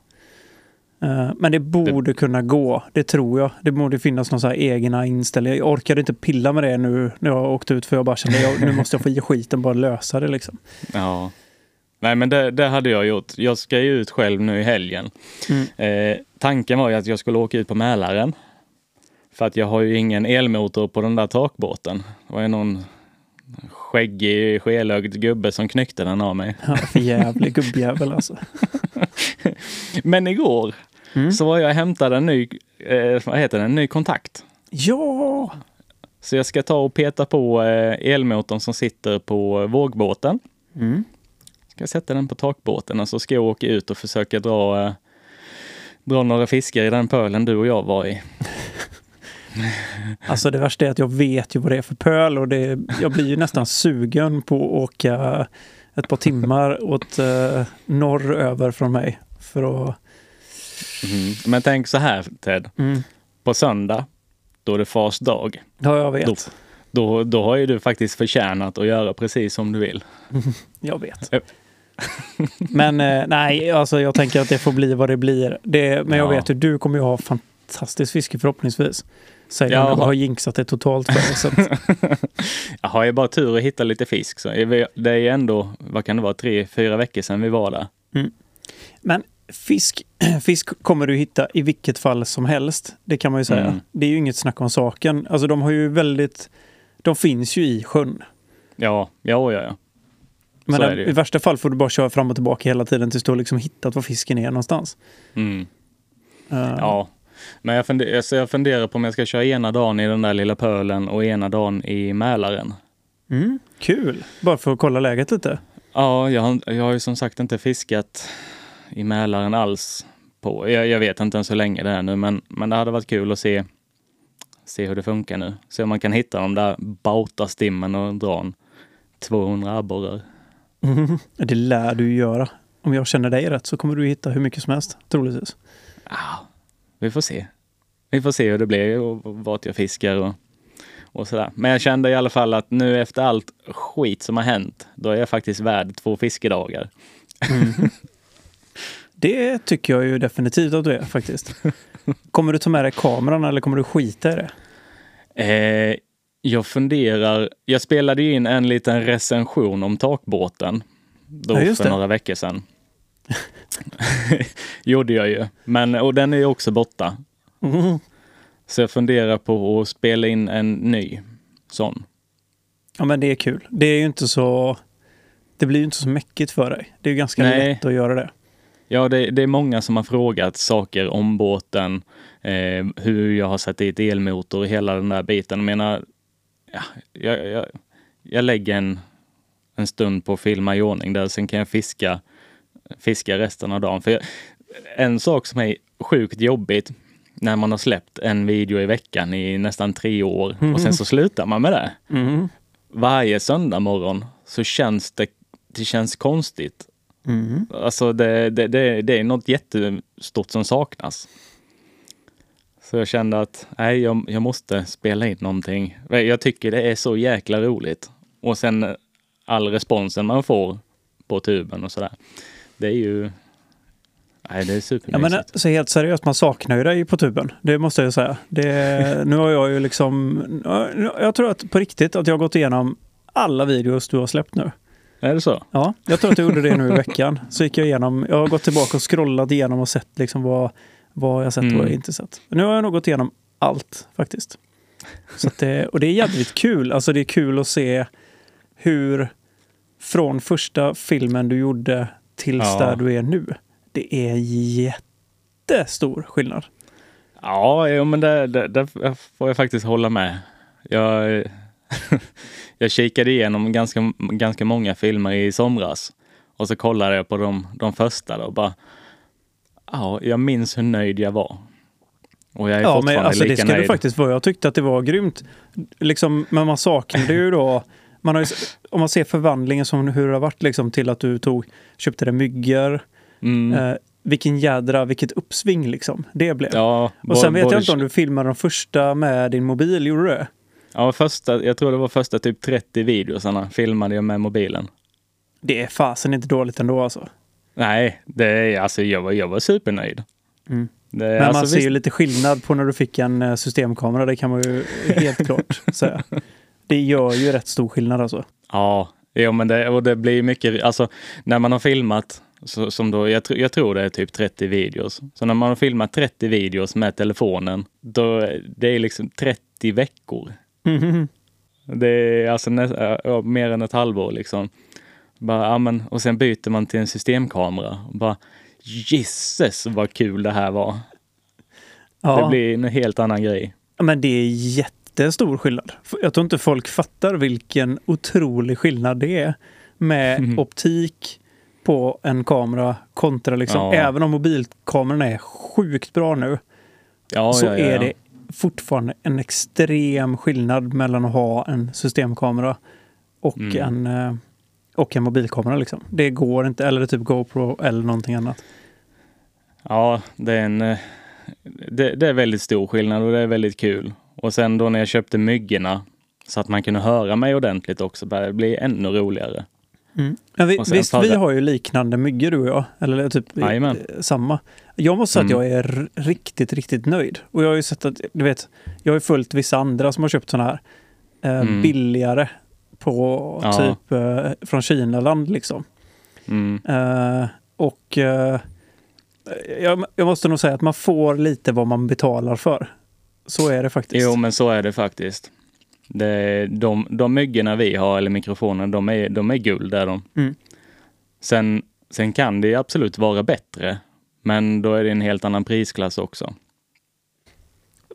Eh, Men det borde kunna gå. Det tror jag. Det borde finnas någon så här egna inställningar. Jag orkade inte pilla med det nu när jag åkte ut för jag bara kände jag, nu måste jag få i skiten bara lösa det liksom. Ja. Nej men det, det hade jag gjort. Jag ska ju ut själv nu i helgen. Mm. Eh, tanken var ju att jag skulle åka ut på Mälaren. För att jag har ju ingen elmotor på den där takbåten. Det var ju någon skäggig, skelögd gubbe som knyckte den av mig. Ja, för jävlig gubbjävel alltså. Men igår Mm. så var jag och hämtade en ny, eh, vad heter det, en ny kontakt. Ja! Så jag ska ta och peta på eh, elmotorn som sitter på vågbåten. Mm. Ska sätta den på takbåten och så ska jag åka ut och försöka dra, eh, dra några fiskar i den pölen du och jag var i. Alltså det värsta är att jag vet ju vad det är för pöl och det, jag blir ju nästan sugen på att åka ett par timmar åt eh, norr över från mig. För att... Mhm. Men tänk så här Ted, Mm. på söndag, då är det fars dag. Ja, jag vet. Då, då, då har ju du faktiskt förtjänat att göra precis som du vill. Jag vet. Men eh, nej, alltså jag tänker att det får bli vad det blir. Det, men jag Ja. vet ju, du kommer ju ha fantastiskt fiske förhoppningsvis. Säger Ja. ja. du har jinxat det totalt för. Så Jag har ju bara tur att hitta lite fisk. Så det är ju ändå, vad kan det vara, tre, fyra veckor sedan vi var där. Men fisk, fisk kommer du hitta i vilket fall som helst. Det kan man ju säga. Mm. Det är ju inget snack om saken. Alltså de har ju väldigt... De finns ju i sjön. Ja, ja, ja. ja. Men Så är det ju. i värsta fall får du bara köra fram och tillbaka hela tiden tills du har liksom hittat var fisken är någonstans. Mm. Eh, Ja, men jag funderar, så jag funderar på om jag ska köra ena dagen i den där lilla pölen och ena dagen i Mälaren. Mm, kul! Bara för att kolla läget lite. Ja, jag jag har ju som sagt inte fiskat i Mälaren alls. På, jag, jag vet inte ens hur länge det är nu, men, men det hade varit kul att se, se hur det funkar nu. Se om man kan hitta de där bautastimmen och dra en 200 abborrar. Mm. Det lär du göra. Om jag känner dig rätt så kommer du hitta hur mycket som helst, troligtvis. Ja, vi får se. Vi får se hur det blir och vart jag fiskar och, och sådär. Men jag kände i alla fall att nu efter allt skit som har hänt, då är jag faktiskt värd två fiskedagar. Det tycker jag ju definitivt att du är faktiskt. Kommer du ta med dig kameran eller kommer du skita i det? Eh, jag funderar, jag spelade in en liten recension om takbåten då Ja, för några veckor sedan. Gjorde jag ju, men och den är ju också borta. Mm. Så jag funderar på att spela in en ny sån. Ja men det är kul. Det är ju inte så... Det blir ju inte så mäckigt för dig. Det är ju ganska Nej. lätt att göra det. Ja, det, det är många som har frågat saker om båten, eh, hur jag har satt dit elmotor och hela den där biten. Jag menar, ja, jag, jag, jag lägger en, en stund på att filma i ordning där, sen kan jag fiska, fiska resten av dagen. För jag, en sak som är sjukt jobbigt när man har släppt en video i veckan i nästan tre år och sen så slutar man med det. Mm. Varje söndag morgon så känns det, det känns konstigt Mm. Alltså det, det, det, det är något jättestort som saknas. Så jag kände att nej, jag, jag måste spela in någonting. Jag tycker det är så jäkla roligt. Och sen eh, all responsen man får på tuben och sådär. Det är ju... Nej, det är Ja, supermysigt. men så helt seriöst, man saknar ju dig på tuben. Det måste jag säga. Det, nu har jag ju liksom... Jag tror att på riktigt att jag har gått igenom alla videos du har släppt nu. Är det så? Ja, jag tror att jag gjorde det nu i veckan. Så gick jag igenom, jag har gått tillbaka och scrollat igenom och sett liksom vad, vad jag sett och vad jag Mm. inte sett. Nu har jag nog gått igenom allt faktiskt. Så det, och det är jävligt kul. Alltså det är kul att se hur från första filmen du gjorde tills Ja. där du är nu. Det är jättestor skillnad. Ja, men det, det, det får jag faktiskt hålla med. Jag, jag kikade igenom ganska, ganska många filmer i somras och så kollade jag på de, de första då och bara, ja, jag minns hur nöjd jag var. Och jag är Ja, men fortfarande alltså det lika ska nöjd. det faktiskt vara. Jag tyckte att det var grymt. Liksom, men man saknade ju då... Man ju, om man ser förvandlingen som hur det har varit liksom, till att du tog, köpte dig myggor. Mm. Eh, vilken jädra, vilket uppsving liksom det blev. ja, och sen vet jag inte om du filmade de första med din mobil, gjorde du det? Ja, första, jag tror det var första typ 30 videosarna filmade jag med mobilen. Det är fasen inte dåligt ändå alltså. Nej, det är, alltså jag var, jag var supernöjd. Mm. Det, Men alltså, man ser visst- ju lite skillnad på när du fick en eh, systemkamera, det kan man ju helt klart säga. Det gör ju rätt stor skillnad alltså. Ja, jo, men det, och det blir mycket, alltså när man har filmat, så, som då, jag, jag tror det är typ 30 videos. Så när man har filmat 30 videos med telefonen, då det är liksom 30 veckor. Mhm. Det är alltså nä, ja, mer än ett halvår liksom. Bara, ja, men, och sen byter man till en systemkamera. Och bara, gisses vad kul det här var. Ja. Det blir en helt annan grej. Men det är jättestor skillnad. Jag tror inte folk fattar vilken otrolig skillnad det är med Mhm. optik på en kamera kontra liksom, Ja. även om mobilkameran är sjukt bra nu, Ja, så är det fortfarande en extrem skillnad mellan att ha en systemkamera och, Mm. en, eh, och en mobilkamera. Liksom. Det går inte, eller typ GoPro eller någonting annat. Ja, det är en, eh, det, det är väldigt stor skillnad och det är väldigt kul. Och sen då när jag köpte myggorna så att man kunde höra mig ordentligt också började det bli ännu roligare. Mm. Ja, vi, visst, vi det- har ju liknande myggor du och jag. Eller typ eh, samma. Jag måste säga att Mm. jag är riktigt, riktigt nöjd. Och jag har ju sett att, du vet, jag har ju följt vissa andra som har köpt sådana här eh, Mm. billigare på Ja. typ eh, från Kinaland liksom. Mm. Eh, och eh, jag, jag måste nog säga att man får lite vad man betalar för. Så är det faktiskt. Jo, men så är det faktiskt. Det, de, de myggorna vi har, eller mikrofoner, de är, de är guld, är de. Mm. Sen, sen kan det absolut vara bättre, men då är det en helt annan prisklass också.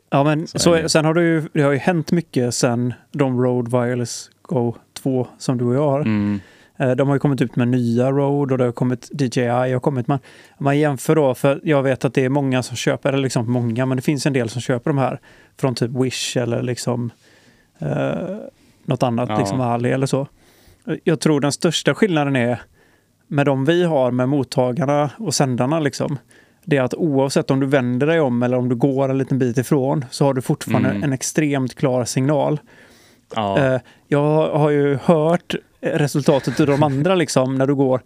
Ja, men Så så sen har det ju, det har ju hänt mycket sen de Rode Wireless Go 2 som du och jag har. Mm. Eh, De har ju kommit ut med nya Rode och det har kommit DJI har kommit. Man, man jämför då, för jag vet att det är många som köper, eller liksom många, men det finns en del som köper de här från typ Wish eller liksom eh, något annat, Ja. liksom Ali eller så. Jag tror den största skillnaden är med de vi har med mottagarna och sändarna liksom. Det är att oavsett om du vänder dig om eller om du går en liten bit ifrån så har du fortfarande Mm. en extremt klar signal. Ja. Eh, Jag har ju hört resultatet ur de andra liksom när du går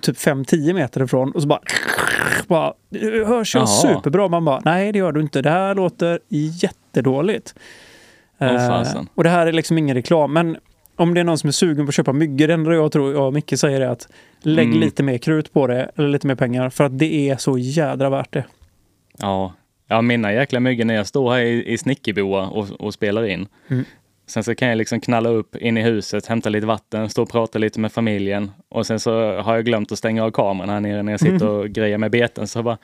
typ 5-10 meter ifrån och så bara... bara hörs ju Jaha. superbra. Man bara, nej det gör du inte. Det här låter jättedåligt. Fasen. och det här är liksom ingen reklam. Men om det är någon som är sugen på att köpa myggor, det enda jag tror jag och Micke säger är att lägg Mm. lite mer krut på det, eller lite mer pengar, för att det är så jädra värt det. Ja. ja, mina jäkla myggor när jag står här i, i Snickerboa och, och spelar in. Mm. Sen så kan jag liksom knalla upp in i huset, hämta lite vatten, stå och prata lite med familjen. Och sen så har jag glömt att stänga av kameran här nere när jag sitter och grejer med beten. Så bara,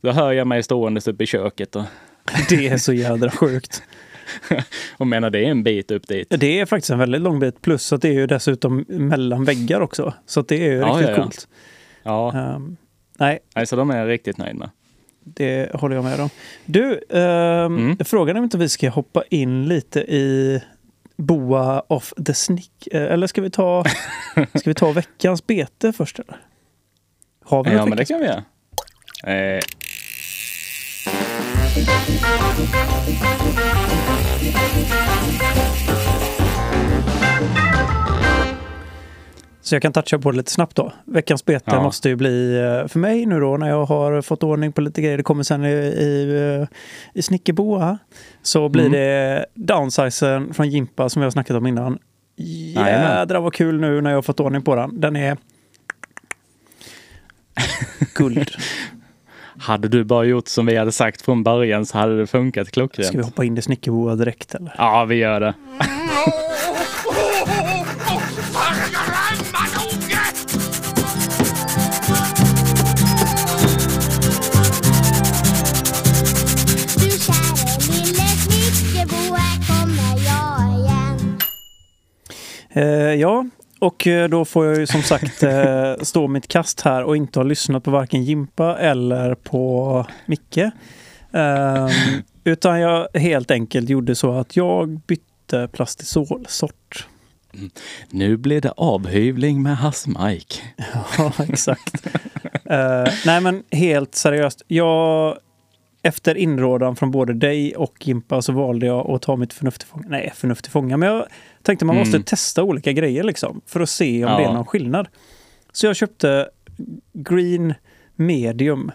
då hör jag mig stående uppe i köket och, Det är så jädra sjukt. och menar det är en bit upp dit. Det är faktiskt en väldigt lång bit, plus att det är ju dessutom mellan väggar också. Så det är ju Ja, riktigt ja, ja. coolt. Ja, Ehm, nej, alltså de är jag riktigt nöjd med. det håller jag med om. Du, ehm, Mm. frågan är om inte vi ska hoppa in lite i Boa of the Snick. Eh, Eller ska vi ta, ska vi ta veckans bete först? Eller? Har vi Ja, men det kan vi göra. Eh, Så jag kan toucha på det lite snabbt då. Veckans bete Ja. måste ju bli eh, för mig nu då när jag har fått ordning på lite grejer. Det kommer sen i, i, eh, i Snickerboa. Så blir Mm. det downsizen från Jimpa som jag har snackat om innan. Jädrar vad kul nu när jag har fått ordning på den. Den är guld. Hade du bara gjort som vi hade sagt från början så hade det funkat klockrent. Ska vi hoppa in i Snickerboa direkt eller? Ja, vi gör det. Eh, ja, och eh, då får jag ju som sagt eh, stå mitt kast här och inte ha lyssnat på varken Jimpa eller på Micke. Ehm, utan jag helt enkelt gjorde så att jag bytte plastisolsort. Nu blir det avhyvling med Hass-Mike. Ja, exakt. Eh, nej, men helt seriöst. Jag, efter inrådan från både dig och Jimpa så valde jag att ta mitt förnuft till fånga. Nej, förnuft till fånga, men jag tänkte man måste Mm. testa olika grejer liksom för att se om Ja. det är någon skillnad. Så jag köpte Green Medium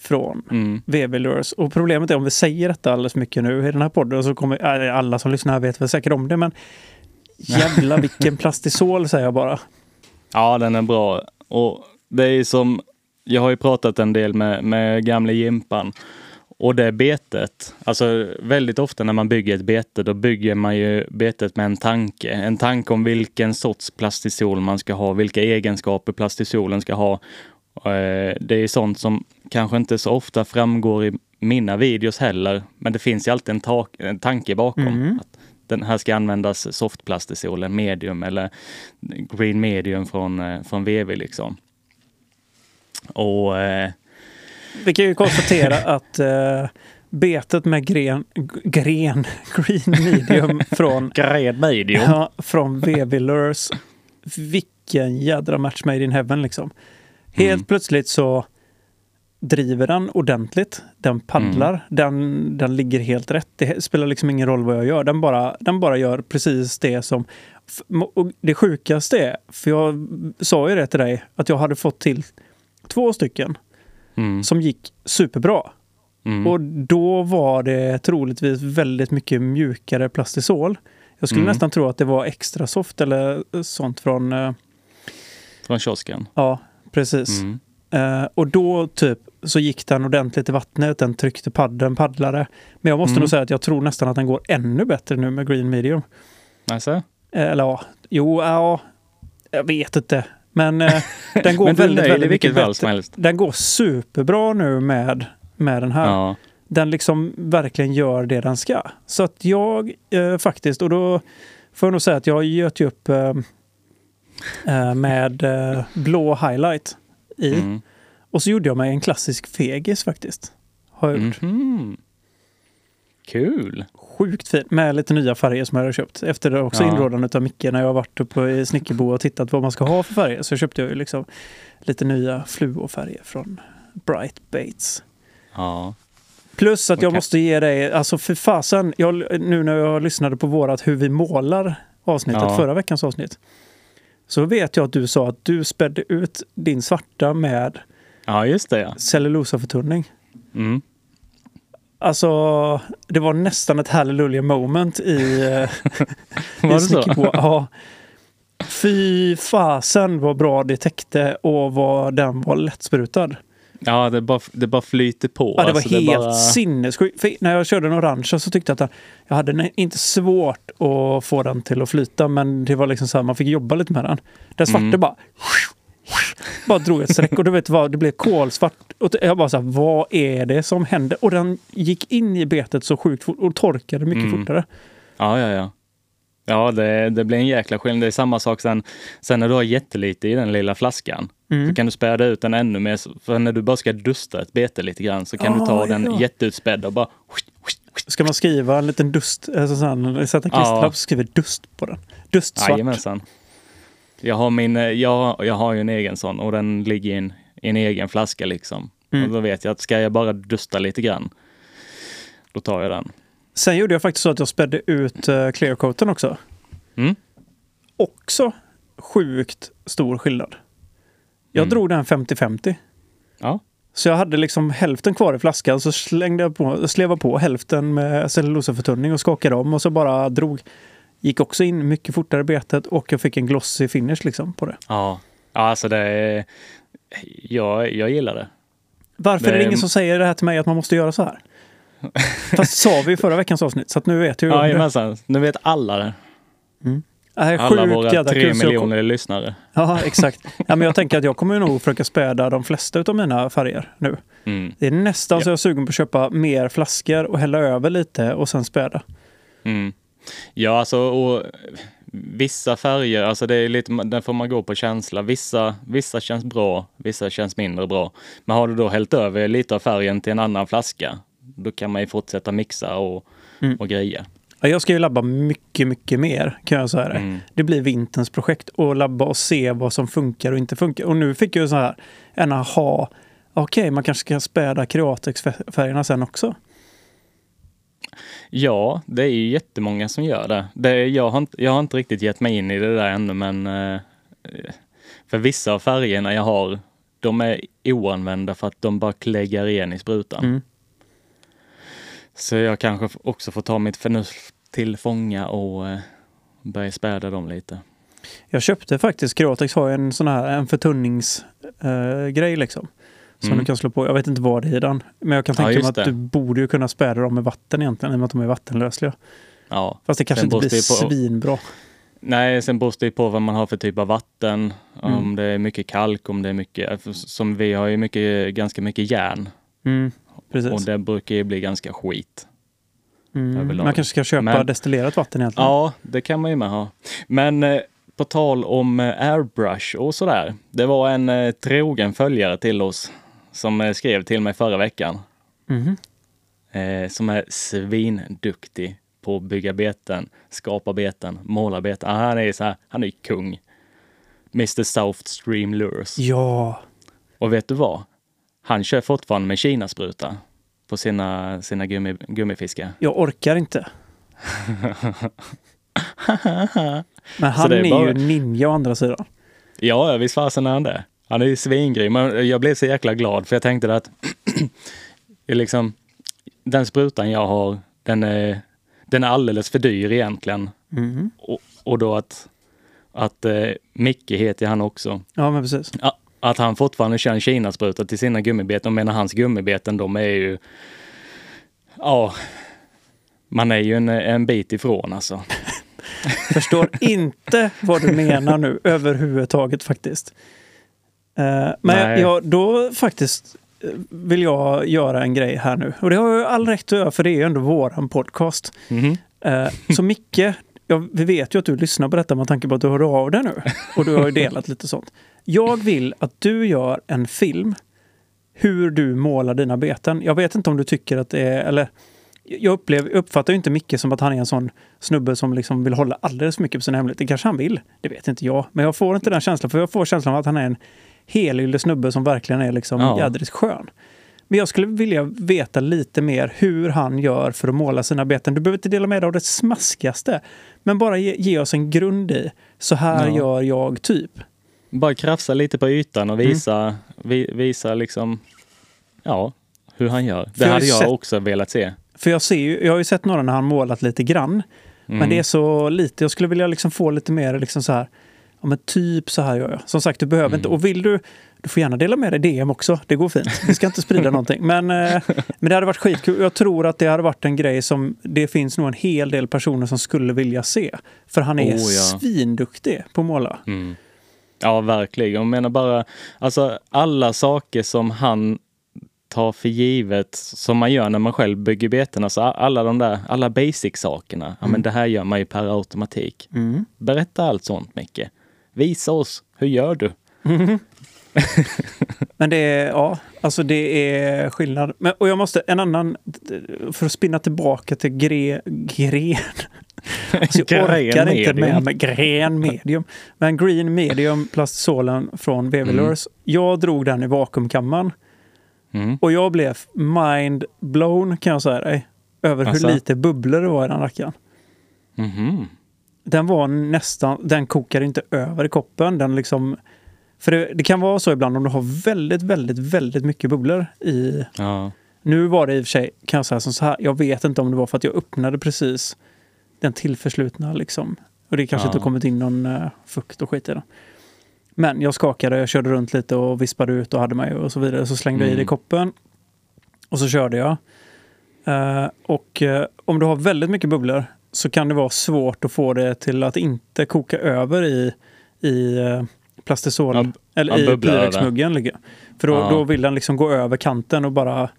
från Mm. VV Lures. Och problemet är om vi säger detta alldeles mycket nu i den här podden så kommer äh, alla som lyssnar vet väl säkert om det, men jävla vilken plastisol säger jag bara. Ja, den är bra. Och det är som, jag har ju pratat en del med, med gamle Jimpan. Och det betet, alltså väldigt ofta när man bygger ett bete, då bygger man ju betet med en tanke. En tanke om vilken sorts plastisol man ska ha, vilka egenskaper plastisolen ska ha. Eh, Det är sånt som kanske inte så ofta framgår i mina videos heller, men det finns ju alltid en, tak, en tanke bakom. Mm. Att den här ska användas softplastisolen, medium eller green medium från, eh, från VV liksom. Och eh, Vi kan ju konstatera att eh, betet med gren, gren, green medium från, green medium. ja, från VV Lures. Vilken jädra match made in heaven liksom. Helt Mm. plötsligt så driver den ordentligt. Den paddlar. Mm. Den, den ligger helt rätt. Det spelar liksom ingen roll vad jag gör. Den bara, den bara gör precis det som... Och det sjukaste är, för jag sa ju det till dig, att jag hade fått till två stycken Mm. som gick superbra. Mm. Och då var det troligtvis väldigt mycket mjukare plastisol. Jag skulle Mm. nästan tro att det var extra soft eller sånt från... eh, Från kiosken. Ja, precis. Mm. Eh, och då typ så gick den ordentligt i vattnet, den tryckte paddeln, paddlade. Men jag måste Mm. nog säga att jag tror nästan att den går ännu bättre nu med Green Medium. Alltså? Eh, eller ja, jo, ja, jag vet inte. Men eh, den går Men väldigt, väldigt mycket bättre. Den går superbra nu med, med den här. Ja. Den liksom verkligen gör det den ska. Så att jag eh, faktiskt, och då får jag nog säga att jag göt upp eh, eh, med eh, blå highlight i. Mm. Och så gjorde jag mig en klassisk fegis faktiskt. Har jag gjort. Mhm. Kul! Sjukt fin. Med lite nya färger som jag har köpt. Efter också Ja. inrådan av Micke när jag har varit uppe i Snickerbo och tittat vad man ska ha för färger. Så köpte jag ju liksom lite nya fluorfärger från Bright Baits. Ja. Plus att jag Okej. måste ge dig, alltså för fasen, jag, nu när jag lyssnade på vårat hur vi målar avsnittet, Ja. förra veckans avsnitt. Så vet jag att du sa att du spädde ut din svarta med ja, just det ja. cellulosaförtunning. Mm. Alltså, det var nästan ett hallelujah moment i, eh, i det så? Snickerbo. Ja. Fy fasen vad bra det täckte och vad den var lättsprutad. Ja, det bara, det bara flyter på. Ja, det var Alltså, helt bara- sinnessjukt. När jag körde den orangea så tyckte jag att jag hade inte svårt att få den till att flyta, men det var liksom så här, man fick jobba lite med den. Den svarte Mm. bara bara drog ett streck och du vet vad, det blev kolsvart. Och jag bara så här, vad är det som händer? Och den gick in i betet så sjukt fort och torkade mycket Mm. fortare. Ja, ja, ja. Ja, det, det blir en jäkla skillnad. Det är samma sak sen, sen när du har jättelite i den lilla flaskan. Mm. Så kan du späda ut den ännu mer. För när du bara ska dusta ett bete lite grann så kan Ah, du ta den ja. jätteutspädd och bara... Ska man skriva en liten dust, alltså sån, sätta en Ja. klisterlapp och skriva dust på den. Dustsvart. Jajamensan. Jag har, min, eh, jag, jag har ju en egen sån och den ligger i en, i en egen flaska liksom. Mm. Och då vet jag att ska jag bara dusta lite grann, då tar jag den. Sen gjorde jag faktiskt så att jag spädde ut uh, clearcoaten också. Mm. Också sjukt stor skillnad. Jag Mm. drog den 50-50. Ja. Så jag hade liksom hälften kvar i flaskan så slängde jag på, slevade på hälften med cellulosaförtunning och skakade om och så bara drog. Gick också in mycket fortare i betet och jag fick en glossy finish liksom på det. Ja, Ja, alltså det är... Jag, jag gillar det. Varför är det Det- ingen som säger det här till mig att man måste göra så här? Fast sa vi i förra veckans avsnitt så att nu vet jag ju det. Jajamensan, nu vet alla det. Det här är Alla våra tre jag kom- miljoner lyssnare. Ja, exakt. Ja, men jag tänker att jag kommer nog försöka späda de flesta av mina färger nu. Mm. Det är nästan Ja. så jag är sugen på att köpa mer flaskor och hälla över lite och sen späda. Mm. Ja, alltså och vissa färger, alltså det är lite, där får man gå på känsla. Vissa, vissa känns bra, vissa känns mindre bra. Men har du då hällt över lite av färgen till en annan flaska, då kan man ju fortsätta mixa och, Mm. och greja. Ja, jag ska ju labba mycket, mycket mer kan jag säga det. Mm. Det blir vinterns projekt att labba och se vad som funkar och inte funkar. Och nu fick jag så här en aha. Okej, man kanske ska späda Createx-färgerna sen också. Ja, det är ju jättemånga som gör det. det jag, har inte, jag har inte riktigt gett mig in i det där ännu, men eh, för vissa av färgerna jag har, de är oanvända för att de bara kläggar igen i sprutan. Mm. Så jag kanske också får ta mitt förnuft till fånga och eh, börja späda dem lite. Jag köpte faktiskt, Createx har en sån här en förtunningsgrej grej liksom. Som Mm. du kan slå på. Jag vet inte vad det är i den. Men jag kan Ja, tänka mig just att det. du borde ju kunna späda dem med vatten egentligen. I och med att de är vattenlösliga. Ja. Fast det kanske Sen inte blir på- svinbra. Nej, sen beror det på vad man har för typ av vatten. Mm. Om det är mycket kalk, om det är mycket, som vi har ju mycket, ganska mycket järn. Mm, precis. Och det brukar ju bli ganska skit. Mm. Man kanske ska köpa Men- destillerat vatten egentligen. Ja, det kan man ju med ha. Men eh, på tal om eh, airbrush och sådär. Det var en eh, trogen följare till oss som eh, skrev till mig förra veckan. Mhm. Eh, som är svinduktig på att bygga beten, skapa beten, måla beten. Ah, han är så här, han är kung. Mr South Stream Lures. Ja, Och vet du vad? han kör fortfarande med kinaspruta på sina, sina gummi, gummifiskar. Jag orkar inte. Men han är, är bara- ju ninja å andra sidan. Ja, ja, visst fasen är han det. Han är ju svingrym. Men jag blev så jäkla glad för jag tänkte att liksom, den sprutan jag har, den är, den är alldeles för dyr egentligen. Mm. Och, och då att, att eh, Micke heter han också. Ja, men precis. Ja, Att han fortfarande kör en kinaspruta till sina gummibeten. Och menar hans gummibeten, de är ju... Ja, man är ju en, en bit ifrån alltså. Förstår inte vad du menar nu överhuvudtaget faktiskt. Eh, men Nej. jag, då faktiskt eh, vill jag göra en grej här nu. Och det har jag all rätt att göra för det är ju ändå våran podcast. Mhm. Eh, så Micke, ja, vi vet ju att du lyssnar på detta med tanke på att du hörde av dig nu. Och du har ju delat lite sånt. Jag vill att du gör en film hur du målar dina beten. Jag vet inte om du tycker att det är, eller jag upplever, jag uppfattar ju inte Micke som att han är en sån snubbe som liksom vill hålla alldeles för mycket på sina hemligheter. Det kanske han vill, det vet inte jag. Men jag får inte den känslan, för jag får känslan av att han är en helylle snubbe som verkligen är liksom Ja. jädrigt skön. Men jag skulle vilja veta lite mer hur han gör för att måla sina beten. Du behöver inte dela med dig av det smaskigaste. Men bara ge, ge oss en grund i. Så här Ja. gör jag typ. Bara krafsa lite på ytan och visa, vi, visa liksom, ja, hur han gör. För Det jag hade jag sett- också velat se. För jag ser ju, jag har ju sett några när han målat lite grann. Men Mm. det är så lite. Jag skulle vilja liksom få lite mer liksom så här. Ja men typ så här gör jag. Som sagt, du behöver Mm. inte. Och vill du, du får gärna dela med dig DM också. Det går fint. Vi ska inte sprida någonting. Men, eh, men det hade varit skitkul. Jag tror att det hade varit en grej som det finns nog en hel del personer som skulle vilja se. För han är Oh, ja. svinduktig på att måla. Mm. Ja, verkligen. Jag menar bara, alltså alla saker som han tar för givet, som man gör när man själv bygger beten. Alltså alla de där, alla basic-sakerna. Ja, men det här gör man ju per automatik. Mm. Berätta allt sånt, Micke. Visa oss, hur gör du? Men det är, ja, alltså det är skillnad. Men, och jag måste, en annan, för att spinna tillbaka till gre, gren. Alltså jag orkar inte med, med gren medium. Men green medium plastisolen från Vevilurs. Jag drog den i vakuumkammaren Mm. och jag blev mind blown kan jag säga dig. Över Alltså? hur lite bubblor det var i den rackaren. Mhm. Den var nästan, den kokar inte över i koppen. Den liksom, för det, det kan vara så ibland om du har väldigt, väldigt, väldigt mycket bubblor i Ja. nu var det i och för sig, kan jag säga som så här, jag vet inte om det var för att jag öppnade precis den tillförslutna liksom. Och det kanske Ja. inte kommit in någon uh, fukt och skit i den. Men jag skakade, jag körde runt lite och vispade ut och hade mig och så vidare. Så slängde jag i det i Mm. koppen. Och så körde jag. Eh, och eh, om du har väldigt mycket bubblor så kan det vara svårt att få det till att inte koka över i, i uh, plastisol, Ja, eller ja, i. Pyrex-muggen. För då, Ja. då vill den liksom gå över kanten och bara...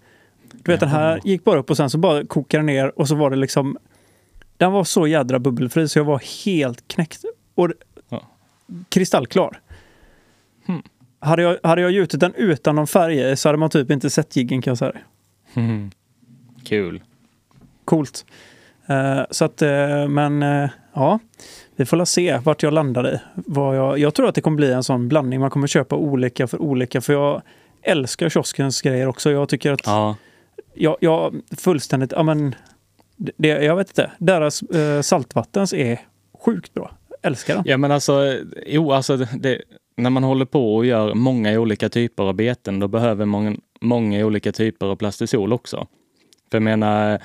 Du vet den här gick bara upp och sen så bara kokade den ner och så var det liksom... Den var så jädra bubbelfri så jag var helt knäckt. Och kristallklar. Hmm. Hade, jag, hade jag gjutit den utan någon färg så hade man typ inte sett jiggen kan jag säga. Mhm. Kul. Coolt. Eh, så att, eh, men eh, ja, vi får se vart jag landar i. Vad jag, jag tror att det kommer bli en sån blandning. Man kommer köpa olika för olika. För jag älskar kioskens grejer också. Jag tycker att Ja. jag, jag fullständigt, ja men, det, jag vet inte. Deras eh, saltvattens är sjukt bra. Älskar den. Ja men alltså, jo alltså det, när man håller på och gör många olika typer av beten, då behöver många, många olika typer av plastisol också. För jag menar,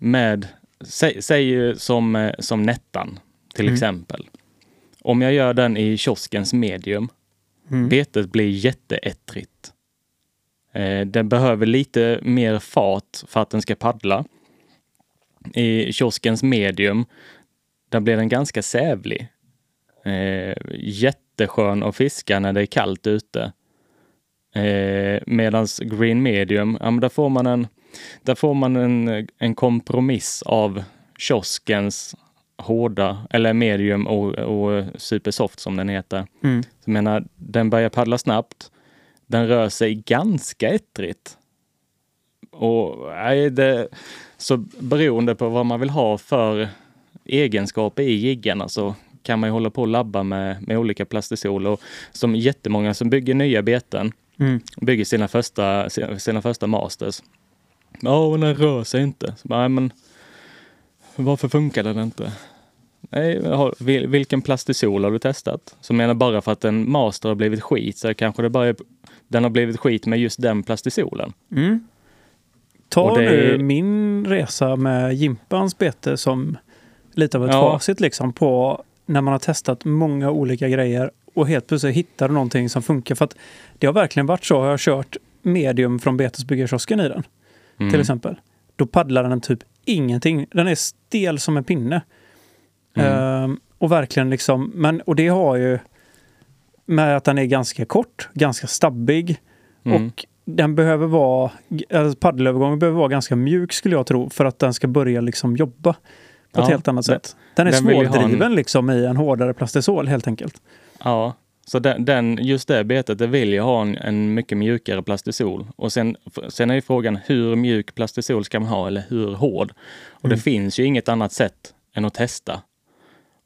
med, säg, säg som, eh, som Nettan till Mm. exempel. Om jag gör den i kioskens medium, Mm. betet blir jätteettrigt. Eh, den behöver lite mer fart för att den ska paddla. I kioskens medium, där blir den ganska sävlig. Eh, jätteskön att fiska när det är kallt ute. Eh, medans green medium, ja, där får man en, där får man en, en kompromiss av kioskens hårda, eller medium och, och supersoft som den heter. Mm. Jag menar, den börjar paddla snabbt. Den rör sig ganska ettrigt. Och nej, det, så beroende på vad man vill ha för egenskaper i jiggarna så kan man ju hålla på och labba med, med olika plastisol. Och som jättemånga som bygger nya beten, Mm. Bygger sina första, sina första masters. Ja, men den rör sig inte. Så "Nej, men varför funkar den inte? Nej, har, vil- vilken plastisol har du testat? Så menar bara för att en master har blivit skit så kanske det bara är, den har blivit skit med just den plastisolen. Mm. Ta det nu min resa med Jimpans bete som lite av ett Ja. facit liksom på när man har testat många olika grejer och helt plötsligt hittar du någonting som funkar. För att det har verkligen varit så. Jag har kört medium från betesbyggarkiosken i den Mm. till exempel. Då paddlar den typ ingenting. Den är stel som en pinne. Mm. Ehm, och verkligen liksom, men och det har ju med att den är ganska kort, ganska stabbig Mm. och den behöver vara, alltså paddelövergången behöver vara ganska mjuk skulle jag tro för att den ska börja liksom jobba på ett Ja, helt annat sätt. Den är den svårdriven en- liksom i en hårdare plastisol helt enkelt. Ja, så den, den, just det betet, det vill ju ha en, en mycket mjukare plastisol. Och sen, sen är ju frågan hur mjuk plastisol ska man ha eller hur hård? Och Mm. det finns ju inget annat sätt än att testa.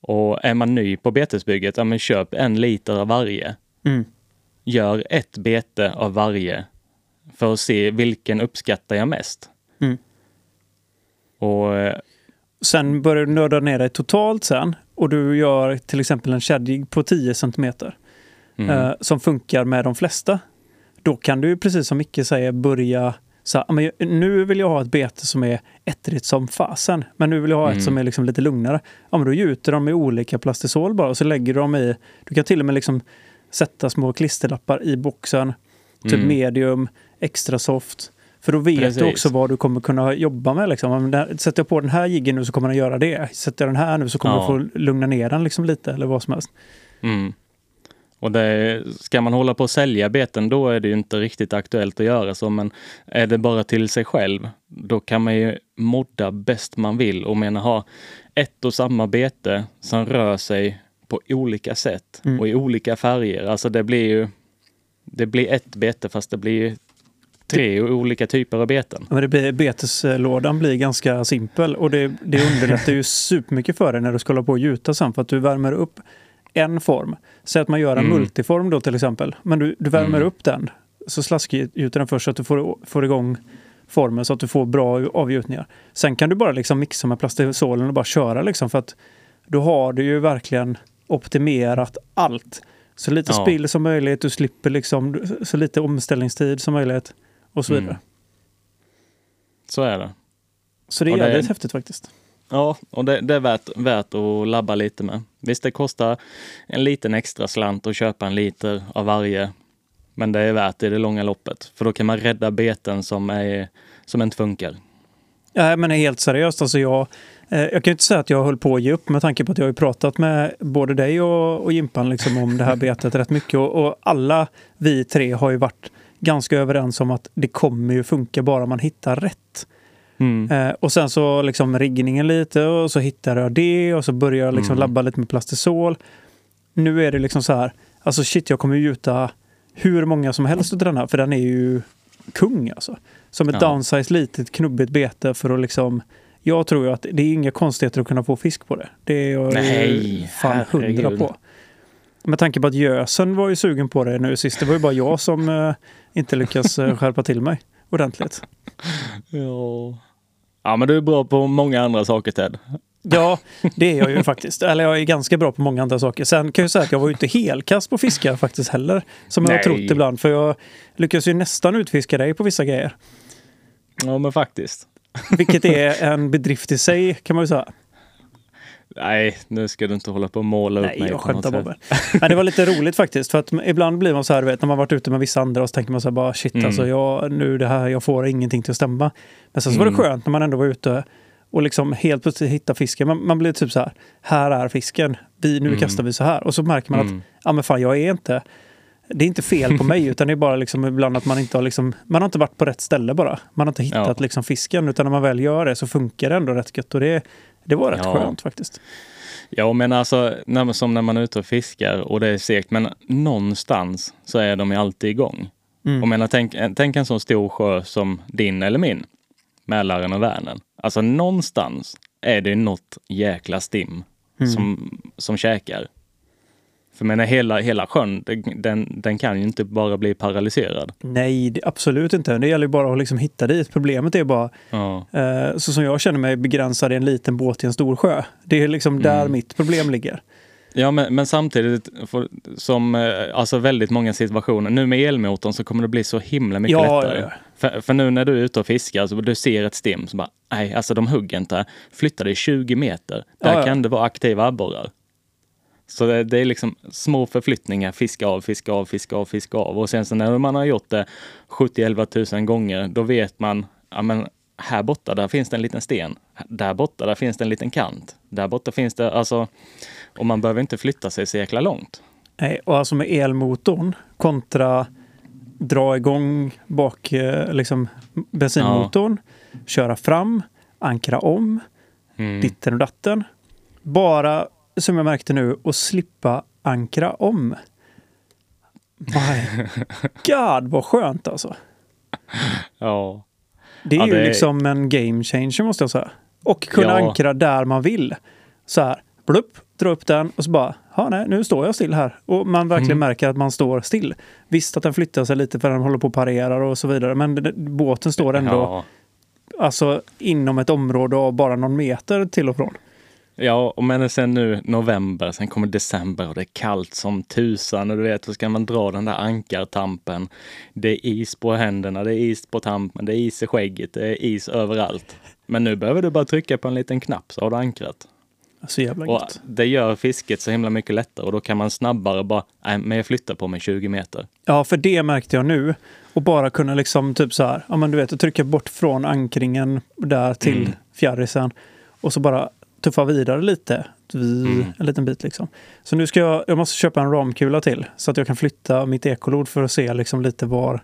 Och är man ny på betesbygget, ja men köp en liter av varje. Mm. Gör ett bete av varje för att se vilken uppskattar jag mest. Mm. Och eh, Sen börjar du nörda ner dig totalt sen och du gör till exempel en kedjig på 10 centimeter mm, eh, som funkar med de flesta. Då kan du precis som Micke säger börja så "Ja, men nu vill jag ha ett bete som är ettrigt som fasen, men nu vill jag ha Mm. ett som är liksom lite lugnare. Ja, men då gjuter de i olika plastisol bara och så lägger du dem i, du kan till och med liksom sätta små klisterlappar i boxen, typ Mm. medium, extra soft. För då vet Precis. du också vad du kommer kunna jobba med. Liksom. Sätter jag på den här jiggen nu så kommer den göra det. Sätter jag den här nu så kommer Ja. jag få lugna ner den liksom lite eller vad som helst. Mm. Och det, ska man hålla på att sälja beten, då är det inte riktigt aktuellt att göra så. Men är det bara till sig själv, då kan man ju modda bäst man vill och menar ha ett och samma bete som rör sig på olika sätt Mm. och i olika färger. Alltså det blir ju det blir ett bete fast det blir ju tre olika typer av beten. Men det blir, beteslådan blir ganska simpel och det, det underlättar ju supermycket för dig när du ska hålla på och gjuta sen för att du värmer upp en form. Säg att man gör en Mm. multiform då till exempel. Men du, du värmer Mm. upp den. Så slaskgjuter den först så att du får, får igång formen så att du får bra avgjutningar. Sen kan du bara liksom mixa med plastisolen och bara köra liksom för att då har du ju verkligen optimerat allt. Så lite Ja. spill som möjligt, du slipper liksom så lite omställningstid som möjligt och så vidare. Mm. Så är det. Så det är Och det- jävligt häftigt faktiskt. Ja, och det, det är värt, värt att labba lite med. Visst, det kostar en liten extra slant att köpa en liter av varje. Men det är värt det i det långa loppet. För då kan man rädda beten som, är, som inte funkar. Ja, men helt seriöst, alltså jag, eh, jag kan ju inte säga att jag höll på att ge upp med tanke på att jag har ju pratat med både dig och, och Jimpan liksom om det här betet rätt mycket. Och, och alla vi tre har ju varit ganska överens om att det kommer ju funka bara man hittar rätt. Mm. Eh, och sen så liksom riggningen lite och så hittar jag det och så börjar jag liksom Mm. labba lite med plastisol. Nu är det liksom så här, alltså shit jag kommer ju gjuta hur många som helst av den här för den är ju kung alltså. Som ett Ja. downsize litet knubbigt bete för att liksom jag tror ju att det är inga konstigheter att kunna få fisk på det. Det är jag Nej, fan hundra på. Med tanke på att gösen var ju sugen på det nu sist. Det var ju bara jag som eh, inte lyckas eh, skärpa till mig ordentligt. Ja. ja, men du är bra på många andra saker Ted. Ja, det är jag ju faktiskt. Eller jag är ganska bra på många andra saker. Sen kan jag säga att jag var ju inte helkast på fiskar faktiskt heller. Som jag har Nej. trott ibland. För jag lyckas ju nästan utfiska dig på vissa grejer. Ja, men faktiskt. Vilket är en bedrift i sig kan man ju säga. Nej, nu ska du inte hålla på och måla upp Nej, mig jag på något skämtar sätt. Men det var lite roligt faktiskt. För att ibland blir man så här, vet, när man varit ute med vissa andra och så tänker man så här bara shit Mm. alltså jag, nu det här, jag får ingenting till att stämma. Men sen så var det Mm. skönt när man ändå var ute och liksom helt plötsligt hitta fisken. Man, man blir typ så här, här är fisken. Vi, nu Mm. kastar vi så här. Och så märker man att Mm. ja men fan jag är inte det är inte fel på mig utan det är bara liksom ibland att man inte har liksom, man har inte varit på rätt ställe bara. Man har inte hittat Ja. liksom fisken utan när man väl gör det så funkar det ändå rätt gött och det, det var rätt Ja. skönt faktiskt. Ja, men alltså när, som när man är ute och fiskar och det är segt, men någonstans så är de ju alltid igång. Mm. Och menar, tänk, tänk en sån stor sjö som din eller min, Mälaren och Vänern. Alltså någonstans är det något jäkla stim Mm. som, som käkar. För menar, hela, hela sjön, den- den, kan ju inte bara bli paralyserad. Nej, det, absolut inte. Det gäller bara att liksom hitta dit. Problemet är bara, Ja. eh, så som jag känner mig begränsad i en liten båt i en stor sjö. Det är liksom där Mm. mitt problem ligger. Ja, men, men samtidigt för, som eh, alltså väldigt många situationer. Nu med elmotorn så kommer det bli så himla mycket Ja, lättare. ja. För, för nu när du är ute och fiskar så du ser ett stim så bara, nej, alltså de hugger inte. Flytta dig 20 meter. Där kan det vara aktiva abborrar. Så det, det är liksom små förflyttningar, fiska av, fiska av, fiska av, fiska av. Och sen så när man har gjort det 70-11 000 gånger, då vet man, ja men här borta, där finns det en liten sten. Där borta, där finns det en liten kant. Där borta finns det, alltså, och man behöver inte flytta sig så jäkla långt. Nej, och alltså med elmotorn kontra dra igång bak eh, liksom bensinmotorn, köra fram, ankra om, Mm. ditten och datten. Bara, som jag märkte nu, att slippa ankra om. My God, vad skönt alltså. Ja. Det är Ja, ju det liksom en game changer måste jag säga. Och kunna Ja. ankra där man vill. Så här, blupp, dra upp den och så bara, ja nej, nu står jag still här. Och man verkligen Mm. märker att man står still. Visst att den flyttar sig lite för den håller på och parerar och så vidare. Men båten står ändå Ja. alltså, inom ett område av bara någon meter till och från. Ja, och men sen nu november, sen kommer december och det är kallt som tusan och du vet, så ska man dra den där ankartampen. Det är is på händerna, det är is på tampen, det är is i skägget, det är is överallt. Men nu behöver du bara trycka på en liten knapp så har du ankrat. Så jävla Och det gör fisket så himla mycket lättare och då kan man snabbare bara, nej men jag flyttar på mig 20 meter. Ja, för det märkte jag nu. Och bara kunna liksom typ så här, ja men du vet, trycka bort från ankringen där till Mm. fjärrisen. Och så bara tuffa vidare lite. Mm. En liten bit liksom. Så nu ska jag, jag måste köpa en ramkula till. Så att jag kan flytta mitt ekolod för att se liksom lite var,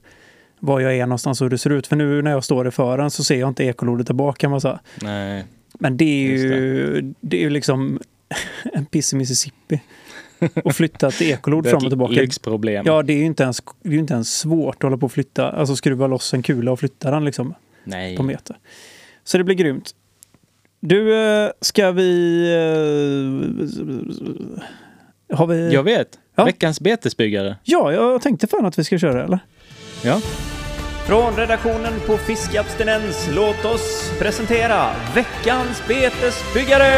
var jag är någonstans och hur det ser ut. För nu när jag står i fören så ser jag inte ekolodet bak kan man säga. Nej, Men det är ju, det. är ju liksom en piss i Mississippi. Och flytta ett ekolod det fram och tillbaka. lyxproblem. Ja, det är ju inte ens, det är inte ens svårt att hålla på och flytta. Alltså skruva loss en kula och flytta den liksom Nej. på meter. Så det blir grymt. Du, eh, ska vi... eh, Har vi... Jag vet, Ja. veckans betesbyggare. Ja, jag tänkte fan att vi ska köra, eller? Ja. Från redaktionen på Fiskabstinens, låt oss presentera veckans betesbyggare!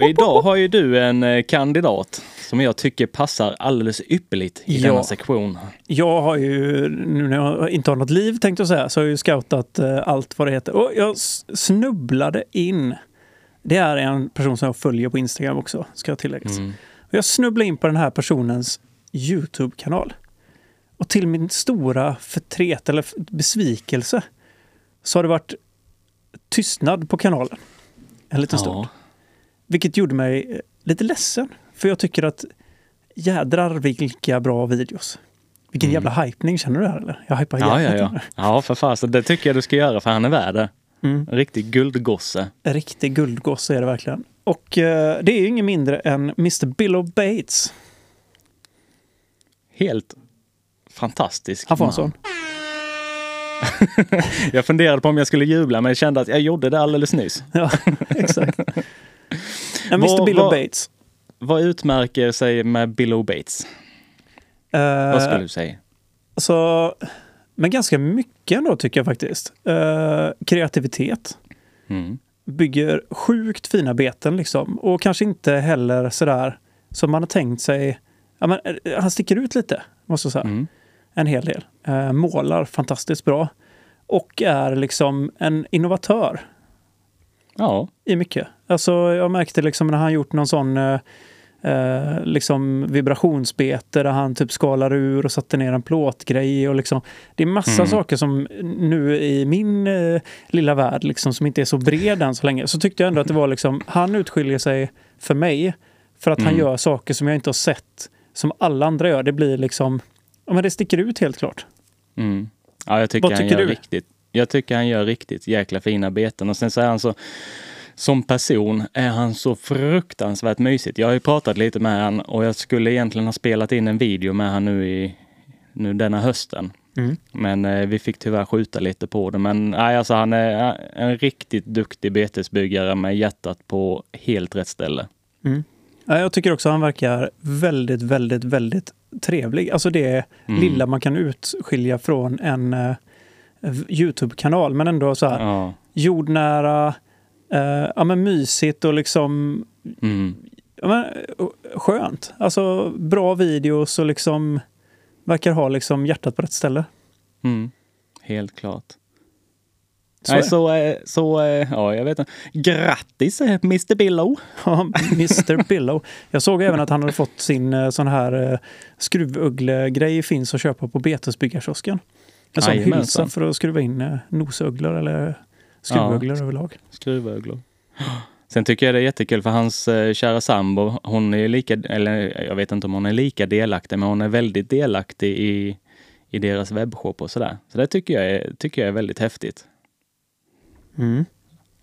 Idag har ju du en eh, kandidat som jag tycker passar alldeles ypperligt i Ja. denna sektion. Jag har ju, nu när jag inte har något liv tänkte jag säga, så har jag ju scoutat eh, allt vad det heter. Och jag snubblade in. Det är en person som jag följer på Instagram också, ska tilläggas. Mm. Och jag snubblade in på den här personens Youtube-kanal. Och till min stora förtret eller besvikelse så har det varit tystnad på kanalen en liten stund. Vilket gjorde mig eh, lite ledsen. För jag tycker att jädrar vilka bra videos. Vilken Mm. jävla hypning, känner du det här eller? Jag hypar Ja, ja, ja. Ja, för fasen. Det tycker jag du ska göra för han är värd det. Mm. Riktig guldgosse. Riktig guldgosse är det verkligen. Och eh, det är ju ingen mindre än Mr. Billo Bates. Helt fantastisk Han får en sån. Jag funderade på om jag skulle jubla men jag kände att jag gjorde det alldeles nyss. Ja, exakt. Mr. Vad- Billo vad- Bates. Vad utmärker sig med Billo Bates? Vad Eh, skulle du säga? så, men ganska mycket ändå tycker jag faktiskt. Eh, kreativitet. Mm. bygger sjukt fina beten liksom. Och kanske inte heller sådär som man har tänkt sig. Ja, men, eh, han sticker ut lite, måste jag säga. Mm. En hel del. Eh, målar fantastiskt bra. Och är liksom en innovatör Ja. i mycket. Alltså jag märkte liksom när han gjort någon sån eh, eh, liksom vibrationsbete där han typ skalar ur och satte ner en plåtgrej och liksom det är massa Mm. saker som nu i min eh, lilla värld liksom som inte är så bred än så länge så tyckte jag ändå att det var liksom han utskiljer sig för mig för att han Mm. gör saker som jag inte har sett som alla andra gör. Det blir liksom ja men det sticker ut helt klart. Mm. Ja, jag tycker Vad han tycker gör du? riktigt. Jag tycker han gör riktigt jäkla fina beten och sen så är han så som person är han så fruktansvärt mysigt. Jag har ju pratat lite med han och jag skulle egentligen ha spelat in en video med han nu i nu denna hösten. Mm. Men eh, vi fick tyvärr skjuta lite på det. Men nej, alltså han är en riktigt duktig betesbyggare med hjärtat på helt rätt ställe. Ja, jag tycker också han verkar väldigt, väldigt, väldigt trevlig. Alltså det Mm. lilla man kan utskilja från en eh, Youtube-kanal. Men ändå så här Ja. jordnära, eh, ja men mysigt och liksom Mm. ja, men, eh, skönt. Alltså bra videos och liksom verkar ha liksom hjärtat på rätt ställe. Mm. Helt klart. Så Nej, så, eh, så eh, ja, jag vet inte. Grattis Mr Billow! Ja, Mr Billow. Jag såg även att han hade fått sin sån här skruvuglegrej finns att köpa på Betesbyggarkiosken. En sån hylsa för att skruva in eh, nosugglor eller skruvugglor överlag. Skruvöglor. Sen tycker jag det är jättekul för hans eh, kära sambo, hon är lika, eller jag vet inte om hon är lika delaktig, men hon är väldigt delaktig i, i deras webbshop och sådär. Så det tycker jag är, tycker jag är väldigt häftigt. Mm.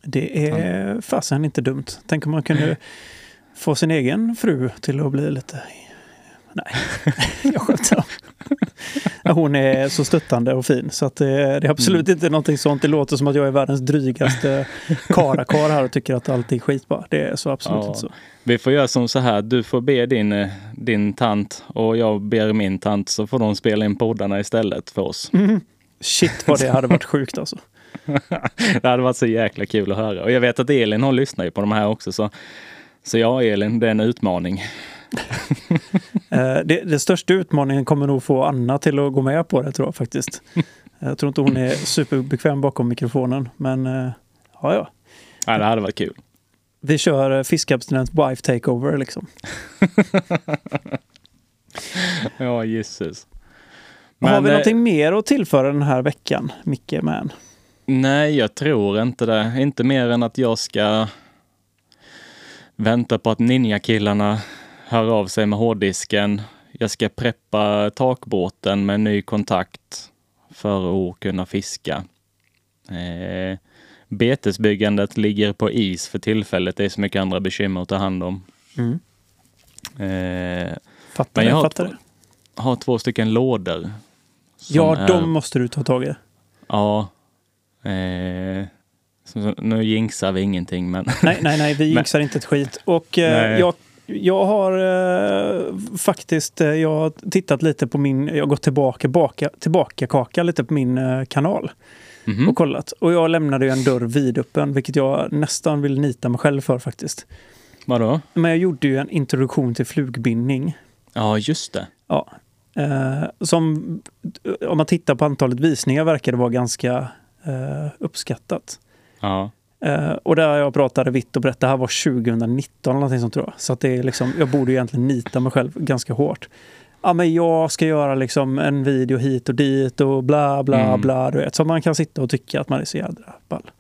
Det är fasen inte dumt. Tänk om man kunde få sin egen fru till att bli lite... Nej, jag skämtar. Hon är så stöttande och fin så att det, det är absolut inte någonting sånt. Det låter som att jag är världens drygaste karakar här och tycker att allt är skit bara. Det är så absolut Ja. inte så. Vi får göra som så här, du får be din, eh, din tant och jag ber min tant så får de spela in poddarna istället för oss. Shit vad det hade varit sjukt alltså. Det hade varit så jäkla kul att höra. Och jag vet att Elin hon lyssnar ju på de här också. Så, så ja, Elin, det är en utmaning. Eh, Det, det största utmaningen kommer nog få Anna till att gå med på det tror jag faktiskt. Jag tror inte hon är superbekväm bakom mikrofonen men eh, ja ja. Ja, det hade varit kul. Vi kör eh, fiskabstinent wife takeover liksom. Ja, gisses. har vi eh, någonting mer att tillföra den här veckan, Micke Man? Nej, jag tror inte det. Inte mer än att jag ska vänta på att ninjakillarna hör av sig med hårddisken. Jag ska preppa takbåten med ny kontakt för att kunna fiska. Eh, betesbyggandet ligger på is för tillfället. Det är så mycket andra bekymmer att ta hand om. Mm. Eh, Fattar Men jag har fattar har två stycken lådor. Ja, är- de måste du ta tag i. Ja. Eh, nu jinxar vi ingenting, men Nej, nej, nej, vi Men- jinxar inte ett skit. Och eh, jag, jag har eh, faktiskt eh, jag har tittat lite på min, jag har gått tillbaka, baka, tillbaka kaka lite på min eh, kanal Mhm. och kollat. Och jag lämnade ju en dörr vidöppen, vilket jag nästan vill nita mig själv för faktiskt. vadå? Men jag gjorde ju en introduktion till flugbindning. Ja, just det. Ja. Eh, som, om man tittar på antalet visningar verkar det vara ganska eh, uppskattat. Ja. Eh, och där jag pratade vitt och brett, det här var 2019 eller någonting sånt tror jag. Så att det är liksom, jag borde egentligen nita mig själv ganska hårt. Ja men jag ska göra liksom en video hit och dit och bla bla Mm. bla. Du vet. Så man kan sitta och tycka att man är så jädra ball.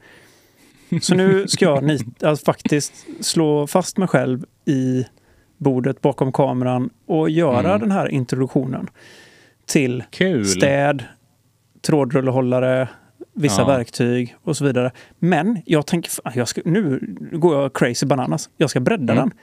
Så nu ska jag nita, alltså, faktiskt slå fast mig själv i bordet bakom kameran och göra Mm. den här introduktionen till Kul. städ, trådrullehållare, vissa Ja. verktyg och så vidare. Men jag tänker, jag ska, nu går jag crazy bananas. Jag ska bredda Mm. den.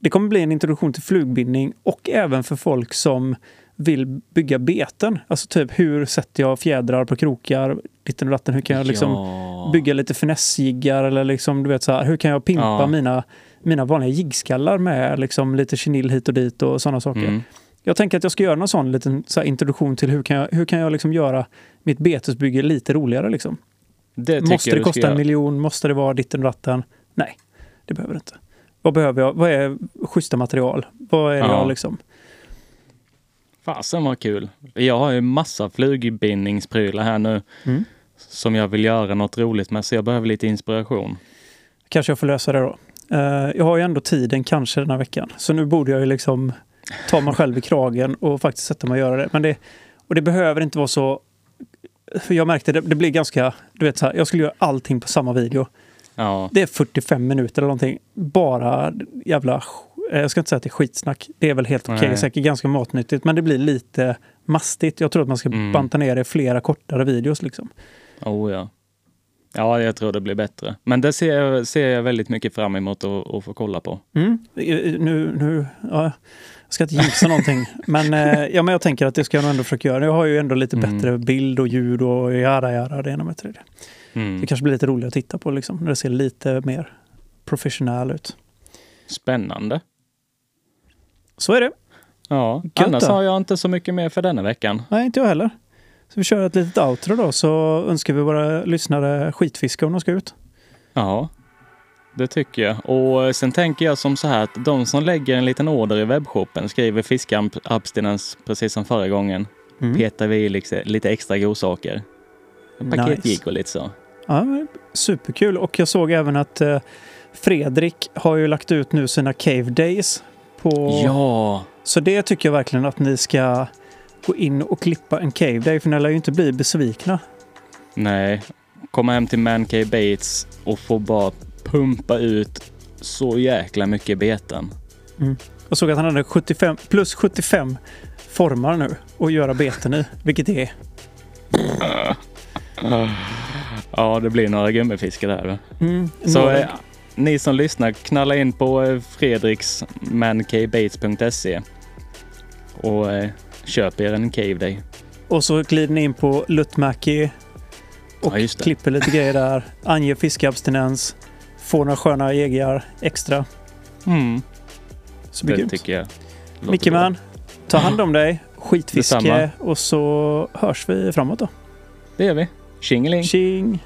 Det kommer bli en introduktion till flugbindning och även för folk som vill bygga beten. Alltså typ hur sätter jag fjädrar på krokar, ditten och datten. Hur kan jag liksom ja. bygga lite finessjiggar eller liksom, du vet så här, hur kan jag pimpa Ja. mina, mina vanliga jiggskallar med liksom lite chenil hit och dit och sådana saker. Mm. Jag tänker att jag ska göra någon sån liten så introduktion till hur kan jag, hur kan jag liksom göra mitt betesbygge lite roligare. Liksom. Det Måste det kosta en miljon? Måste det vara ditten och datten? Nej, det behöver det inte. Vad behöver jag? Vad är schyssta material? Vad är det Ja. jag liksom? Fasen vad kul. Jag har ju massa flugbindningsprylar här nu Mm. som jag vill göra något roligt med, så jag behöver lite inspiration. Kanske jag får lösa det då. Eh, jag har ju ändå tiden kanske den här veckan. Så nu borde jag ju liksom ta mig själv i kragen och faktiskt sätta mig och göra det. Men det, och det behöver inte vara så... För jag märkte det, det blir ganska... Du vet så här, jag skulle göra allting på samma video. Ja, Det är 45 minuter eller någonting. Bara jävla... eh, Jag ska inte säga att det är skitsnack. Det är väl helt okej. Nej. Säkert ganska matnyttigt. Men det blir lite mastigt. Jag tror att man ska Mm. banta ner det i flera kortare videos. Liksom. oh ja. Ja, jag tror det blir bättre. Men det ser jag, ser jag väldigt mycket fram emot att, att få kolla på. Mm. Nu, nu, ja, jag ska inte jinxa någonting. Men, eh, ja, men jag tänker att det ska jag nog ändå försöka göra. Jag har ju ändå lite Mm. bättre bild och ljud och jada jada, det ena med det tredje. Mm. Det kanske blir lite roligare att titta på liksom, när det ser lite mer professionell ut. Spännande. Så är det. Ja, Gött annars då. har jag inte så mycket mer för denna veckan. Nej, inte jag heller. Så vi kör ett litet outro då, så önskar vi våra lyssnare skitfiske om de ska ut. Ja, det tycker jag. Och sen tänker jag som så här att de som lägger en liten order i webbshoppen skriver fiskeabstinens precis som förra gången. Mm. Petar vi i liksom lite extra godsaker. En paketgig Nice. och lite så. Ja, superkul. Och jag såg även att eh, Fredrik har ju lagt ut nu sina Cave Days. På... Ja, Så det tycker jag verkligen att ni ska gå in och klippa en Cave Day, för ni lär ju inte bli besvikna. nej. Komma hem till Mancave Baits och få bara pumpa ut så jäkla mycket beten. Jag såg att han hade 75, plus 75 formar nu att göra beten i, vilket är Ja, det blir några gummifiskar där. mm, Så eh, ni som lyssnar, knalla in på eh, Fredriks mancavabaits.se och eh, köp er en cave day. Och så glider ni in på Luttmäki och Ja, det. klipper lite grejer där. Anger fiskeabstinens. Får några sköna egar extra. Mm, Så blir det grymt. tycker jag. låter Micke bra. man, ta hand om dig. Skitfiske Detsamma. och så hörs vi framåt då. Det gör vi. Tjingeling! Tjing!